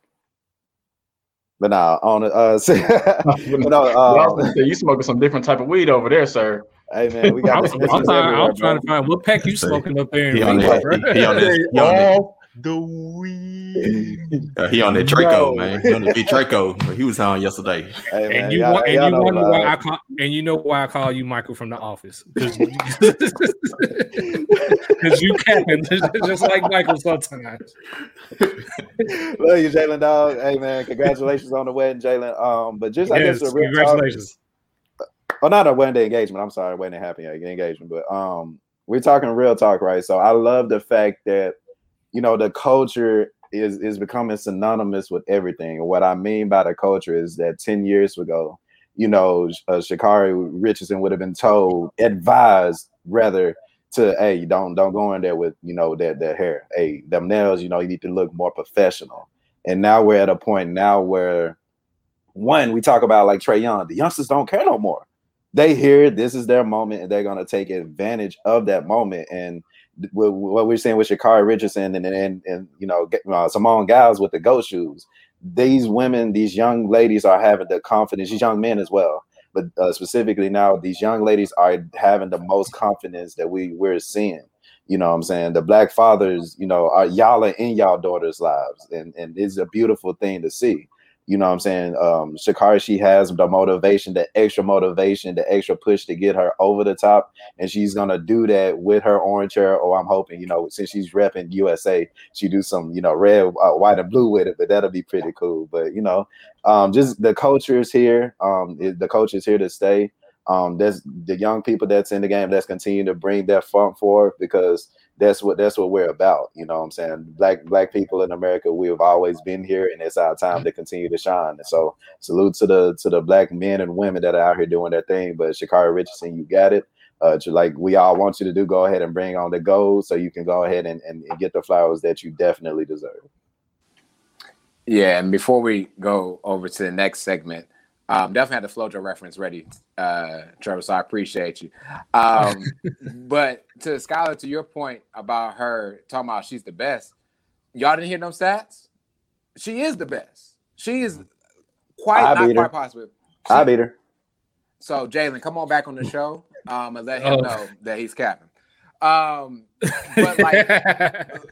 But now nah, on the uh, but no, uh, you smoking some different type of weed over there, sir. Hey man, we got. I'm, I'm, I'm trying to find what pack you smoking up there. He on that. He on that. He on that the weed. Uh, he on that Draco, no. man. He on the big Draco. He was on yesterday. Hey, man, and you, and you wonder why I call, and you know why I call you Michael from the office because you capping just like Michael sometimes. Love you, Jalen Dog. Hey man, congratulations on the wedding, Jalen. Um, but just yes, I guess a real congratulations. Talk, oh, not a wedding day engagement. I'm sorry, wedding happy engagement, but um, we're talking real talk, right? So I love the fact that you know the culture is is becoming synonymous with everything. What I mean by the culture is that 10 years ago, you know, uh, Sha'Carri Richardson would have been told, advised rather to, hey, don't don't go in there with you know that that hair, hey, them nails, you know, you need to look more professional. And now we're at a point now where one, we talk about like Trae Young, the youngsters don't care no more. They hear this is their moment and they're to take advantage of that moment. And what we're saying with Sha'Carri Richardson and and, and you know uh, Simone Biles with the goat shoes, these women, these young ladies are having the confidence. These young men as well, but uh, specifically now, these young ladies are having the most confidence that we we're seeing. You know what I'm saying? The black fathers, you know, are y'all are in y'all daughters' lives, and and it's a beautiful thing to see. You know what I'm saying? Um, Sha'Carri, she has the motivation, the extra motivation, the extra push to get her over the top. And she's going to do that with her orange hair. Or I'm hoping, you know, since she's repping USA, she do some, you know, red, uh, white, and blue with it. But that'll be pretty cool. But, you know, um, just the culture is here. Um, the culture is here to stay. Um, there's the young people that's in the game that's continue to bring that funk forward because – that's what that's what we're about. You know what I'm saying? Black black people in America, we have always been here and it's our time to continue to shine. And so salute to the to the black men and women that are out here doing their thing. But Sha'Carri Richardson, you got it. Uh, like we all want you to do, go ahead and bring on the gold so you can go ahead and, and, and get the flowers that you definitely deserve. Yeah, and before we go over to the next segment, um, definitely had the FloJo reference ready, uh, Trevor. So I appreciate you. Um, but to Skylar, to your point about her talking about she's the best, y'all didn't hear no stats. She is the best. She is quite I not quite possible. She, I beat her. So Jalen, come on back on the show um, and let him oh. know that he's capping. Um, but like,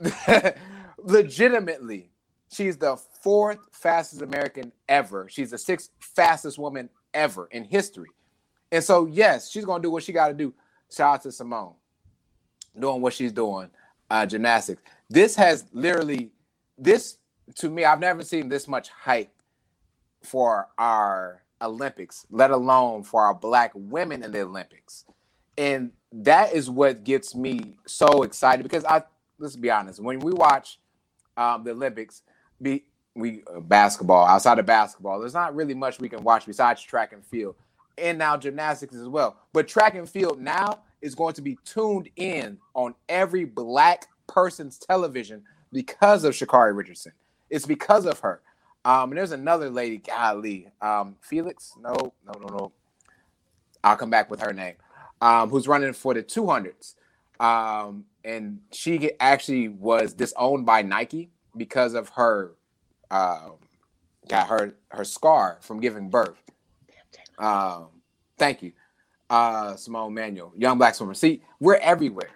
legitimately, she's the fourth fastest American ever. She's the sixth fastest woman ever in history. And so, yes, she's gonna do what she got to do. Shout out to Simone doing what she's doing, uh, gymnastics. This has literally, this to me, I've never seen this much hype for our Olympics, let alone for our black women in the Olympics. And that is what gets me so excited because I let's be honest, when we watch um, the Olympics, be we uh, basketball outside of basketball there's not really much we can watch besides track and field and now gymnastics as well. But track and field now is going to be tuned in on every black person's television because of Sha'Carri Richardson. It's because of her. Um and there's another lady golly um Felix? No no no no. I'll come back with her name. Um who's running for the 200s um and she actually was disowned by Nike because of her uh, got her her scar from giving birth. Um, thank you, uh, Simone Manuel, young black swimmer. See, we're everywhere.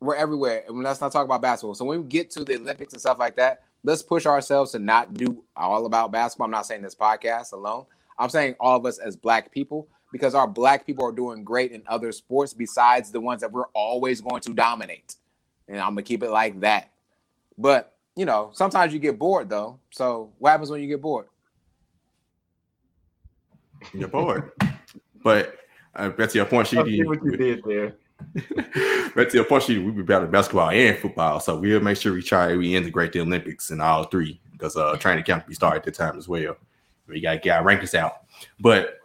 We're everywhere, and let's not talk about basketball. So when we get to the Olympics and stuff like that, let's push ourselves to not do all about basketball. I'm not saying this podcast alone. I'm saying all of us as black people because our black people are doing great in other sports besides the ones that we're always going to dominate. And I'm gonna keep it like that. But you know, sometimes you get bored though. So what happens when you get bored? You're bored. but uh, that's your point. She did what you did there. That's your point. She we be better basketball and football, so we'll make sure we try we integrate the Olympics in all three because uh training camp be started at the time as well. We gotta get our rankings out. But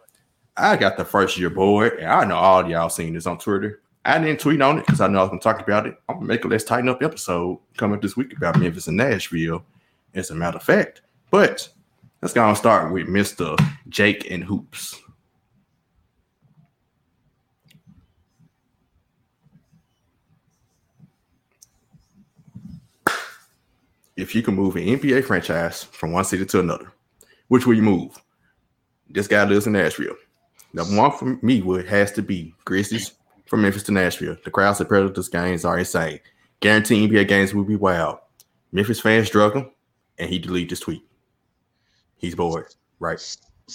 I got the first year board, and I know all y'all seen this on Twitter. I didn't tweet on it because I know I was gonna talk about it. I'm gonna make a let's tighten up episode coming this week about Memphis and Nashville, as a matter of fact. But let's go and start with Mr. Jake and Hoops. If you can move an NBA franchise from one city to another, which will you move? This guy lives in Nashville. Number one for me would has to be Grizzlies from Memphis to Nashville. The crowds at Predators games are insane. Guaranteed NBA games will be wild. Memphis fans drug him, and he deleted his tweet. He's bored, right?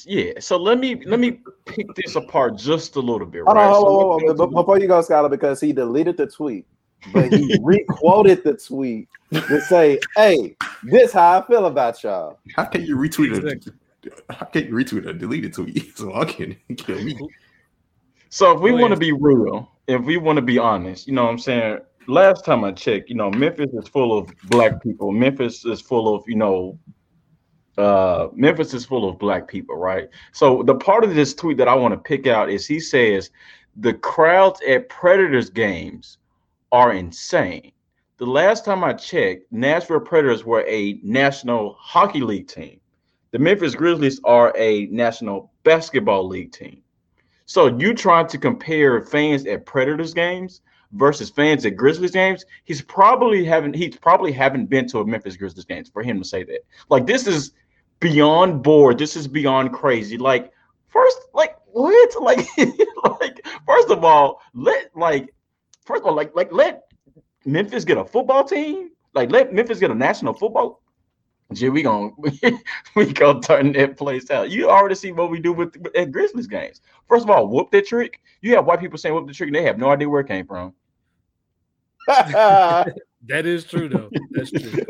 Yeah. So let me let me pick this apart just a little bit. Hold right? on, hold on, hold on. Before you go, Scholar, because he deleted the tweet, but he requoted the tweet to say, "Hey, this how I feel about y'all." How can you retweet it? How can you retweet a deleted tweet? So I can kill me. So if we want to be real, if we want to be honest, you know what I'm saying? Last time I checked, you know, Memphis is full of black people. Memphis is full of, you know, uh Memphis is full of black people, right? So the part of this tweet that I want to pick out is he says the crowds at Predators games are insane. The last time I checked, Nashville Predators were a National Hockey League team. The Memphis Grizzlies are a National Basketball League team. So you trying to compare fans at Predators games versus fans at Grizzlies games? He's probably haven't he's probably haven't been to a Memphis Grizzlies games for him to say that. Like this is beyond bored. This is beyond crazy. Like first, like what? Like like first of all, let like first of all, like like let Memphis get a football team. Like let Memphis get a national football. Gee, we gonna we gonna turn that place out. You already see what we do with at Grizzlies games. First of all, whoop that trick. You have white people saying whoop the trick, and they have no idea where it came from. that is true, though. That's true.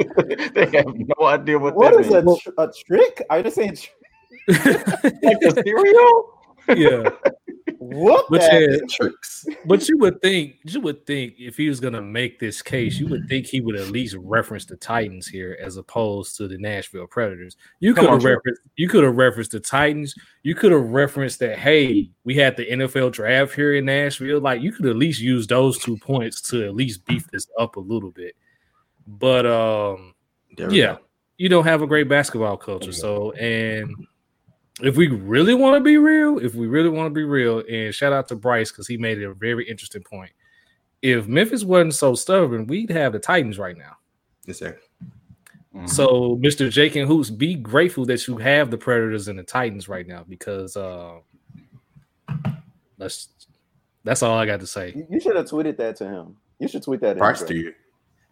they have no idea what. What is a, tr- a, trick? Are you just saying tr- like a cereal? Yeah. What but yeah, tricks. But you would think you would think if he was gonna make this case, you would think he would at least reference the Titans here as opposed to the Nashville Predators. You could have referenced you could have referenced the Titans. You could have referenced that hey, we had the NFL draft here in Nashville. Like you could at least use those two points to at least beef this up a little bit. But um yeah, go. you don't have a great basketball culture. So and if we really want to be real, if we really want to be real, and shout out to Bryce because he made a very interesting point. If Memphis wasn't so stubborn, we'd have the Titans right now. Yes, sir. Mm-hmm. So, Mr. Jake and Hoops, be grateful that you have the Predators and the Titans right now because uh that's that's all I got to say. You should have tweeted that to him. You should tweet that. Bryce to you.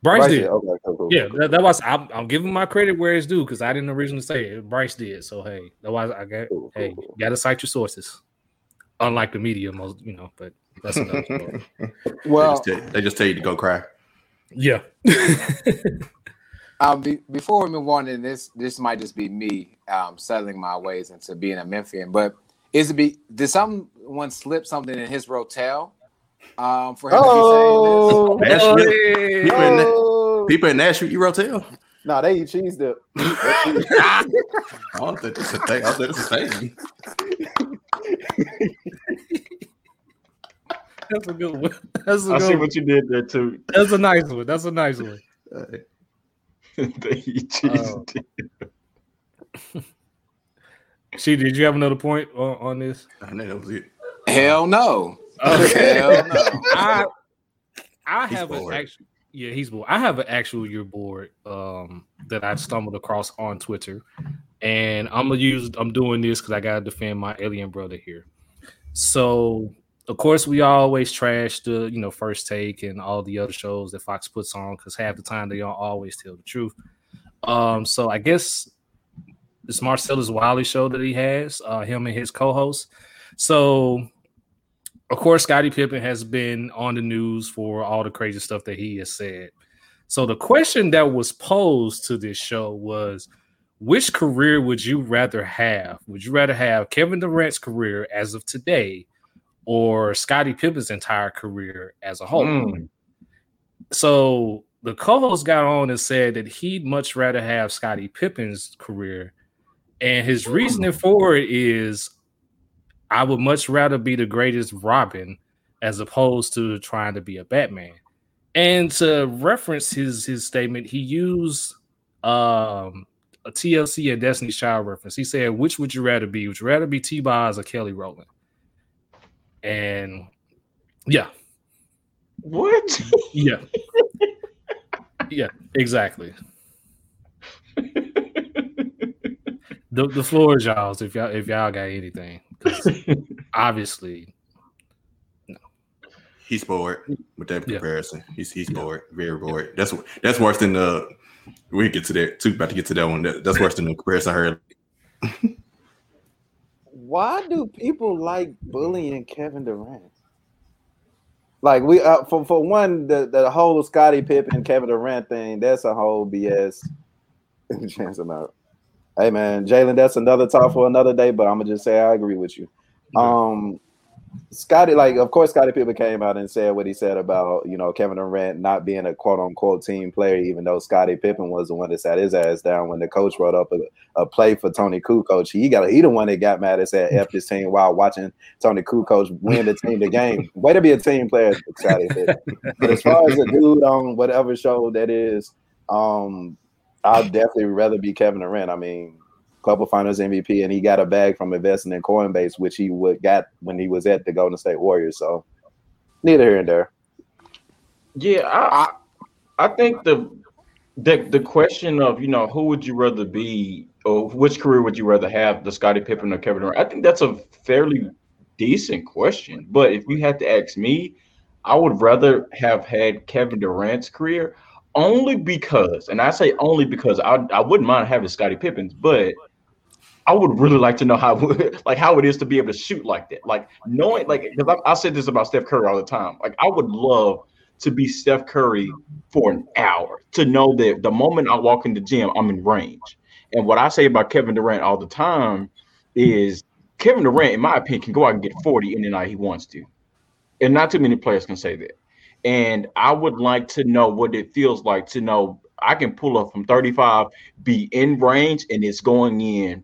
Bryce, Bryce did. did. Okay, cool, cool, yeah, cool. That, that, was. I'm, I'm, giving my credit where it's due because I didn't originally say it. Bryce did. So hey, that was I got. hey, you got to cite your sources. Unlike the media, most you know, but that's another story. well, they just, tell, they just, tell, you to go cry. Yeah. um, be, before we move on, and this this might just be me um, settling my ways into being a Memphian, but is it be did someone slip something in his rotel? Um, for him oh, to be saying this. Oh, Nashville. People, oh. in, people in Nashville eat rotel. No, nah, they eat cheese dip. I don't think it's a thing. I think it's a thing. That's a good one. That's a I see one. what you did there too. That's a nice one. That's a nice one. they eat cheese uh, dip. See, did you have another point on, on this? I know that was it. Hell no. Okay. No. I I he's have bored. an actual yeah, he's bored. I have an actual year board um that I stumbled across on Twitter. And I'm gonna use I'm doing this because I gotta defend my alien brother here. So of course we always trash the you know first take and all the other shows that Fox puts on because half the time they don't always tell the truth. Um, so I guess it's Marcellus Wiley show that he has, uh, him and his co-host. So of course, Scottie Pippen has been on the news for all the crazy stuff that he has said. So the question that was posed to this show was which career would you rather have? Would you rather have Kevin Durant's career as of today or Scottie Pippen's entire career as a whole? Mm. So the co-host got on and said that he'd much rather have Scottie Pippen's career. And his reasoning for it is I would much rather be the greatest Robin as opposed to trying to be a Batman. And to reference his his statement, he used um, a TLC and Destiny's Child reference. He said, "Which would you rather be? Would you rather be T. Boz or Kelly Rowland?" And yeah, what? yeah, yeah, exactly. the the floor is y'all's if y'all if y'all got anything. obviously, no. He's bored with that comparison. Yeah. He's he's yeah. bored, very bored. That's that's worse than the. We get to that too. About to get to that one. That, that's worse than the comparison I heard. Why do people like bullying Kevin Durant? Like we uh, for for one, the the whole Scottie Pippen Kevin Durant thing. That's a whole BS. Chance him out. Hey man, Jalen, that's another talk for another day. But I'm gonna just say I agree with you. Um, Scottie, like, of course, Scottie Pippen came out and said what he said about you know Kevin Durant not being a quote unquote team player, even though Scottie Pippen was the one that sat his ass down when the coach wrote up a, a play for Toni Kukoc. He got he the one that got mad and said "f this team" while watching Toni Kukoc win the team the game. Way to be a team player, Pippen. But as far as a dude on whatever show that is, um, I'd definitely rather be Kevin Durant. I mean, couple finals MVP, and he got a bag from investing in Coinbase, which he would got when he was at the Golden State Warriors. So neither here and there. Yeah, I, I, think the the the question of you know who would you rather be or which career would you rather have, the Scottie Pippen or Kevin Durant? I think that's a fairly decent question. But if you had to ask me, I would rather have had Kevin Durant's career only because, and I say only because I, I wouldn't mind having Scottie Pippen's, but I would really like to know how like how it is to be able to shoot like that. Like knowing like because I, I said this about Steph Curry all the time. Like I would love to be Steph Curry for an hour to know that the moment I walk in the gym, I'm in range. And what I say about Kevin Durant all the time is Kevin Durant, in my opinion, can go out and get 40 any night he wants to. And not too many players can say that. And I would like to know what it feels like to know I can pull up from 35, be in range, and it's going in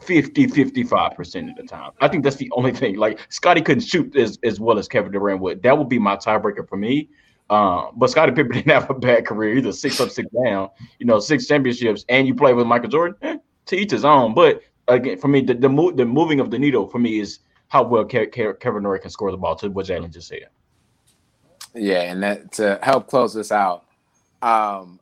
50, 55% of the time. I think that's the only thing. Like Scottie couldn't shoot as, as well as Kevin Durant would. That would be my tiebreaker for me. Uh, but Scottie Pippen didn't have a bad career either. Six up, six down. You know, six championships, and you play with Michael Jordan. Eh, to each his own. But again, for me, the the, move, the moving of the needle for me is how well Ke- Ke- Kevin Durant can score the ball. To what Jalen just said. Yeah, and that to help close this out, um,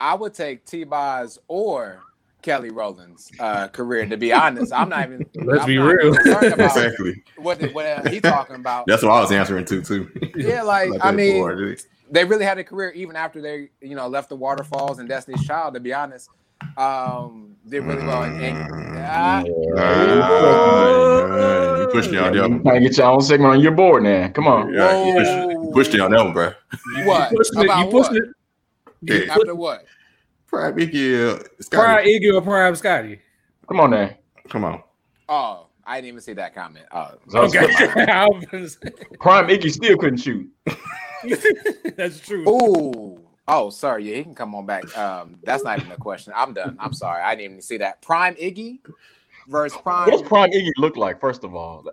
I would take T. Boz or Kelly Rowland's uh, career. To be honest, I'm not even. Let's I'm be real. exactly. What what he talking about? That's what I was answering to too. Yeah, like I mean, they really had a career even after they you know left the waterfalls and Destiny's Child. To be honest, um, did really well. And, and, uh, you pushed me on that one. Trying to get your own segment on your board now. Come on. Yeah, you pushed, you pushed me on that one, bro. What? You pushed it. You pushed what? it. After what? Prime Iggy, uh, Prime Iggy or Prime Scottie. Come on now. Come on. Oh, I didn't even see that comment. Oh, Okay. I was gonna say- Prime Iggy still couldn't shoot. That's true. Ooh. Oh, sorry. Yeah, he can come on back. Um, that's not even a question. I'm done. I'm sorry. I didn't even see that. Prime Iggy versus Prime. What's Prime Iggy look like? First of all,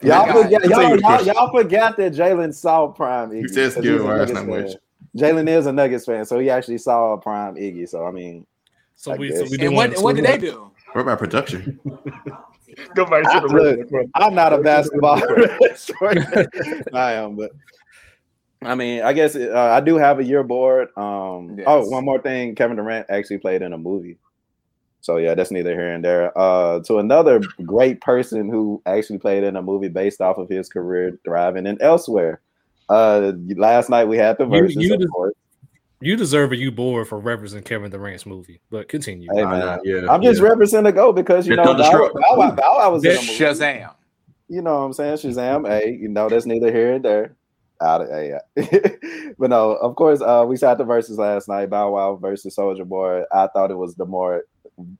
Y'all, guy- forget, y'all, you the y'all, y'all forgot that Jalen saw Prime Iggy. He says because skill, he's a well, that's Nuggets not fan. much. Jalen is a Nuggets fan, so he actually saw Prime Iggy. So I mean, So I we, guess. so we and what, what did they do? What about production? go back to the look, I'm not a basketball. I am, but I mean, I guess uh, I do have a year board. Um, Yes. Oh, one more thing: Kevin Durant actually played in a movie. So yeah, that's neither here and there. Uh, to another great person who actually played in a movie based off of his career thriving and elsewhere. Uh, last night we had the You- you of. You deserve a you board for representing Kevin Durant's movie, but continue. Hey, man. nah, yeah, I'm just yeah. representing the go because you Yeah, know Bow, Thunderstruck. Bow, Wow- Bow was in a movie. Shazam. you know what I'm saying? Shazam, hey, you know, that's neither here and there. Out of, hey, yeah. but no, of course, uh, we saw the Verzuz last night, Bow Wow versus Soulja Boy. I thought it was the more,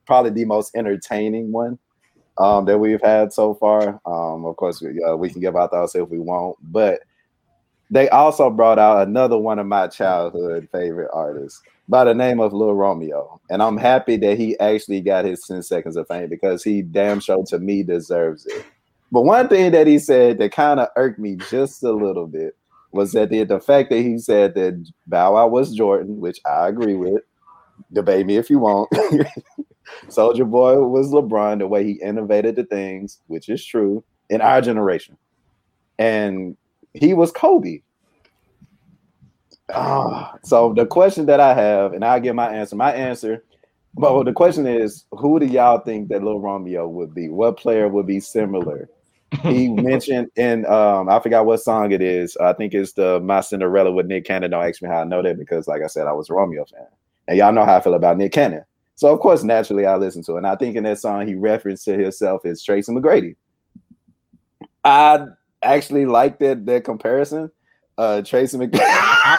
probably the most entertaining one um, that we've had so far. Um, of course, we, uh, we can give our thoughts if we want, but they also brought out another one of my childhood favorite artists by the name of Lil Romeo. And I'm happy that he actually got his 10 seconds of fame because he damn sure to me deserves it. But one thing that he said that kind of irked me just a little bit was that the, the fact that he said that Bow Wow was Jordan, which I agree with. Debate me if you want. Soulja Boy was LeBron, the way he innovated the things, which is true in our generation. And he was Kobe. Ah, so the question that I have, and I'll give my answer. My answer, but the question is, who do y'all think that Lil Romeo would be? What player would be similar? He mentioned in um, I forgot what song it is. I think it's the My Cinderella with Nick Cannon. Don't ask me how I know that because, like I said, I was a Romeo fan, and y'all know how I feel about Nick Cannon. So of course, naturally, I listen to it. And I think in that song, he referenced to himself as Tracy McGrady. I actually like that that comparison. Uh, Tracy McGrady. I,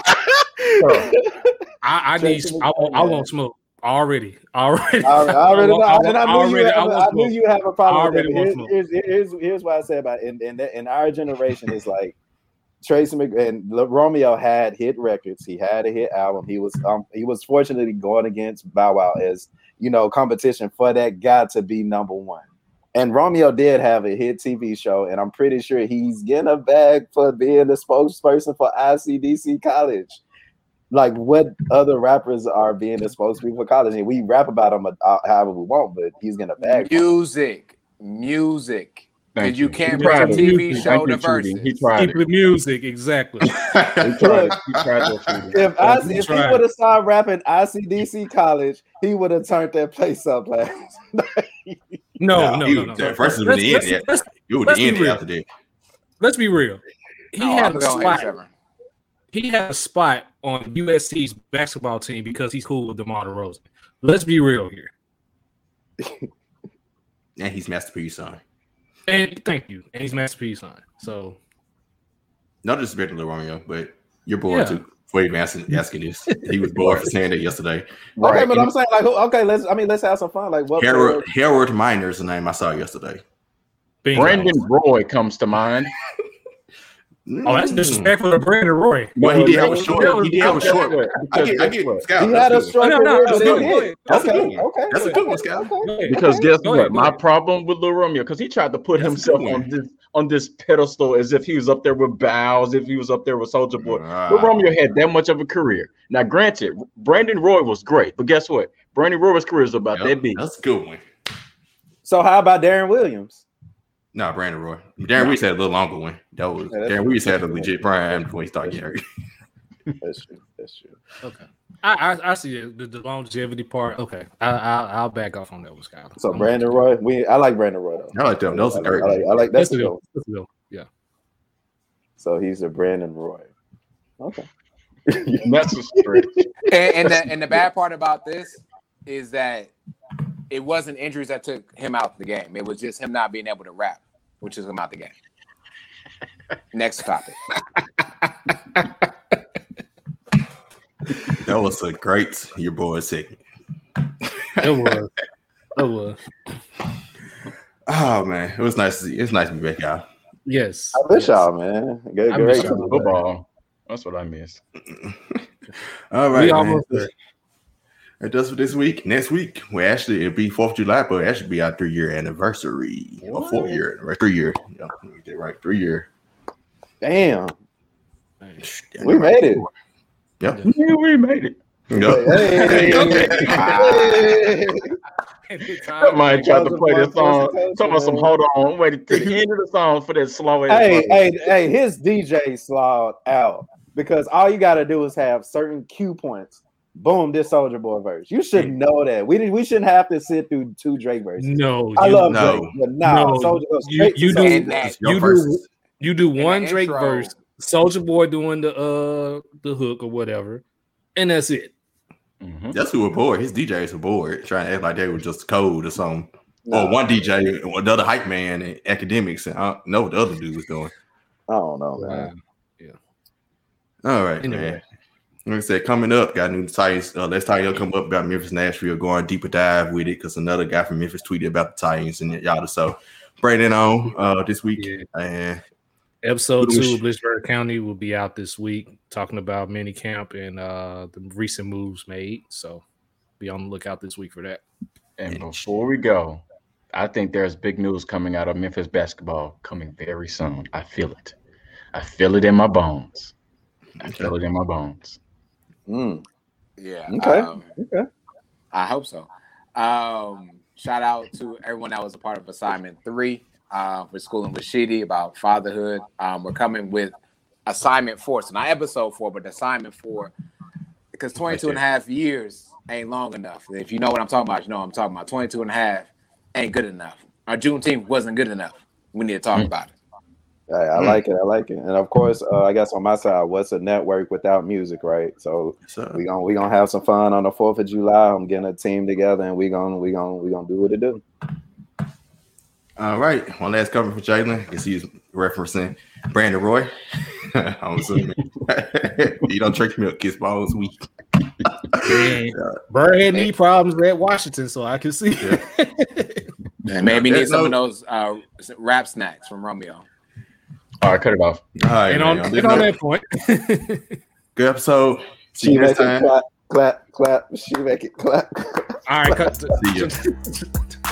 I need. I, want- I want smoke already. Already. Already I, and I knew already, you. Have, want I knew you have a problem. With that. already but want Here's, here's, here's, I say about it. in in, in our generation is like Tracy Mc, and Lo- Romeo had hit records. He had a hit album. He was um he was fortunately going against Bow Wow as you know competition for that guy to be number one. And Romeo did have a hit TV show, and I'm pretty sure he's getting a bag for being the spokesperson for ICDC College. Like what other rappers are being exposed to for college, and we rap about him uh, however we want, but he's gonna bag music, music. Because you. you can't put a TV show the verses. He tried Keep the music, exactly. he tried. He tried if I, he if he would have started rapping ICDC college, he would have turned that place up last No, no, no, no. no. First is the end. Yeah. You would end after that. Let's be real. He oh, had a spot. He had a spot on USC's basketball team because he's cool with DeMar DeRozan. Let's be real here. and he's Master P's son. And thank you. And he's Master P's son. So not just to Romeo, but you're bored yeah. too. For even asking, asking this, he was bored for saying that yesterday. Right. Okay, but I'm saying like, okay, let's. I mean, let's have some fun. Like, what? Harold, Harold Miner is the name I saw yesterday. Bingo. Brandon Roy comes to mind. Oh, that's disrespectful to Brandon Roy. Well, he did have a short. He did have a short. I get, I get Scout. He had a short. No, no, no, no, That's okay, okay. That's a good one, Scout. Because guess what? My problem with Lil Romeo, because he tried to put himself on this on this pedestal as if he was up there with Bow, as if he was up there with Soulja Boy. Uh, Lil Romeo had that much of a career. Now, granted, Brandon Roy was great, but guess what? Brandon Roy's career is about that big. That's a good one. So, how about Deron Williams? No, Brandon Roy. Darren Weeks had a little longer one. That was yeah, Darren Weeks had a legit prime when he started getting hurt. That's true. That's true. Okay. I, I, I see the, the longevity part. Okay, I, I'll, I'll back off on that one, Scott. So Brandon Roy, we I like Brandon Roy though. I like them. Those are great. I like, I like that's, that's the go. Yeah. So he's a Brandon Roy. Okay. that's a stretch. And, and the and the bad part about this is that it wasn't injuries that took him out the game. It was just him not being able to rap which is him about the game. Next topic. that was a great your boy segment. it was. It was. Oh man, it was nice to see. It's nice to be back, y'all. Yes. I miss yes. y'all, man. Good, I miss football. That's what I miss. All right. We almost there. It does for this week. Next week, we actually it'll be Fourth of July, but it actually be our three year anniversary. What? four year, right? Three year. Yeah, we did right. Three year. Damn. We made it. Yep. Yeah, we made it. Yep. Hey. Somebody tried to play this song. Talking about some hold on, wait to the end of the song for that slow Hey, hey, hey, his DJ slowed out because all you gotta do is have certain cue points boom, this Soulja Boy verse. You should know that. We did, we shouldn't have to sit through two Drake verses. No, I love no. Drake, but nah, no, Soulja you, you do you do you do one Drake intro. verse, Soulja Boy doing the uh the hook or whatever, and that's it. Mm-hmm. That's who were bored. His DJs were bored, trying to act like they were just code or something. No. Or one DJ, another hype man, and academics, and I don't know what the other dude was doing. I don't know, man. Yeah. All right, anyway. man. Like I said, coming up, got new Titans. Uh, let's Titans come up about Memphis Nashville, going deeper dive with it because another guy from Memphis tweeted about the Titans and y'all. So bring it on uh, this week. Yeah. And episode two of Lynchburg County will be out this week, talking about mini camp and uh, the recent moves made. So be on the lookout this week for that. And before we go, I think there's big news coming out of Memphis basketball coming very soon. I feel it. I feel it in my bones. I feel it in my bones. Mm. Yeah. Okay. Um, okay. I hope so. Um, shout out to everyone that was a part of assignment three uh, for schooling with Sheedy about fatherhood. Um, we're coming with assignment four, so not episode four, but assignment four, because 22 and a half years ain't long enough. If you know what I'm talking about, you know what I'm talking about. 22 and a half ain't good enough. Our Juneteenth wasn't good enough. We need to talk mm. about it. I, I mm. like it. I like it. And of course, uh, I guess on my side, what's a network without music, right? So we gonna we gonna have some fun on the Fourth of July. I'm getting a team together, and we gonna we gonna we gonna do what it do. All right, one last cover for Jalen. Guess he's referencing Brandon Roy. I'm assuming you don't drink milk, kiss balls week. Bird had knee problems at Washington, so I can see. Yeah. Maybe need some of those uh, rap snacks from Romeo. All right, cut it off. All right, and on, and on that point. Good episode. See you next time. Clap, clap, clap. She make it clap. All right, cut. See you.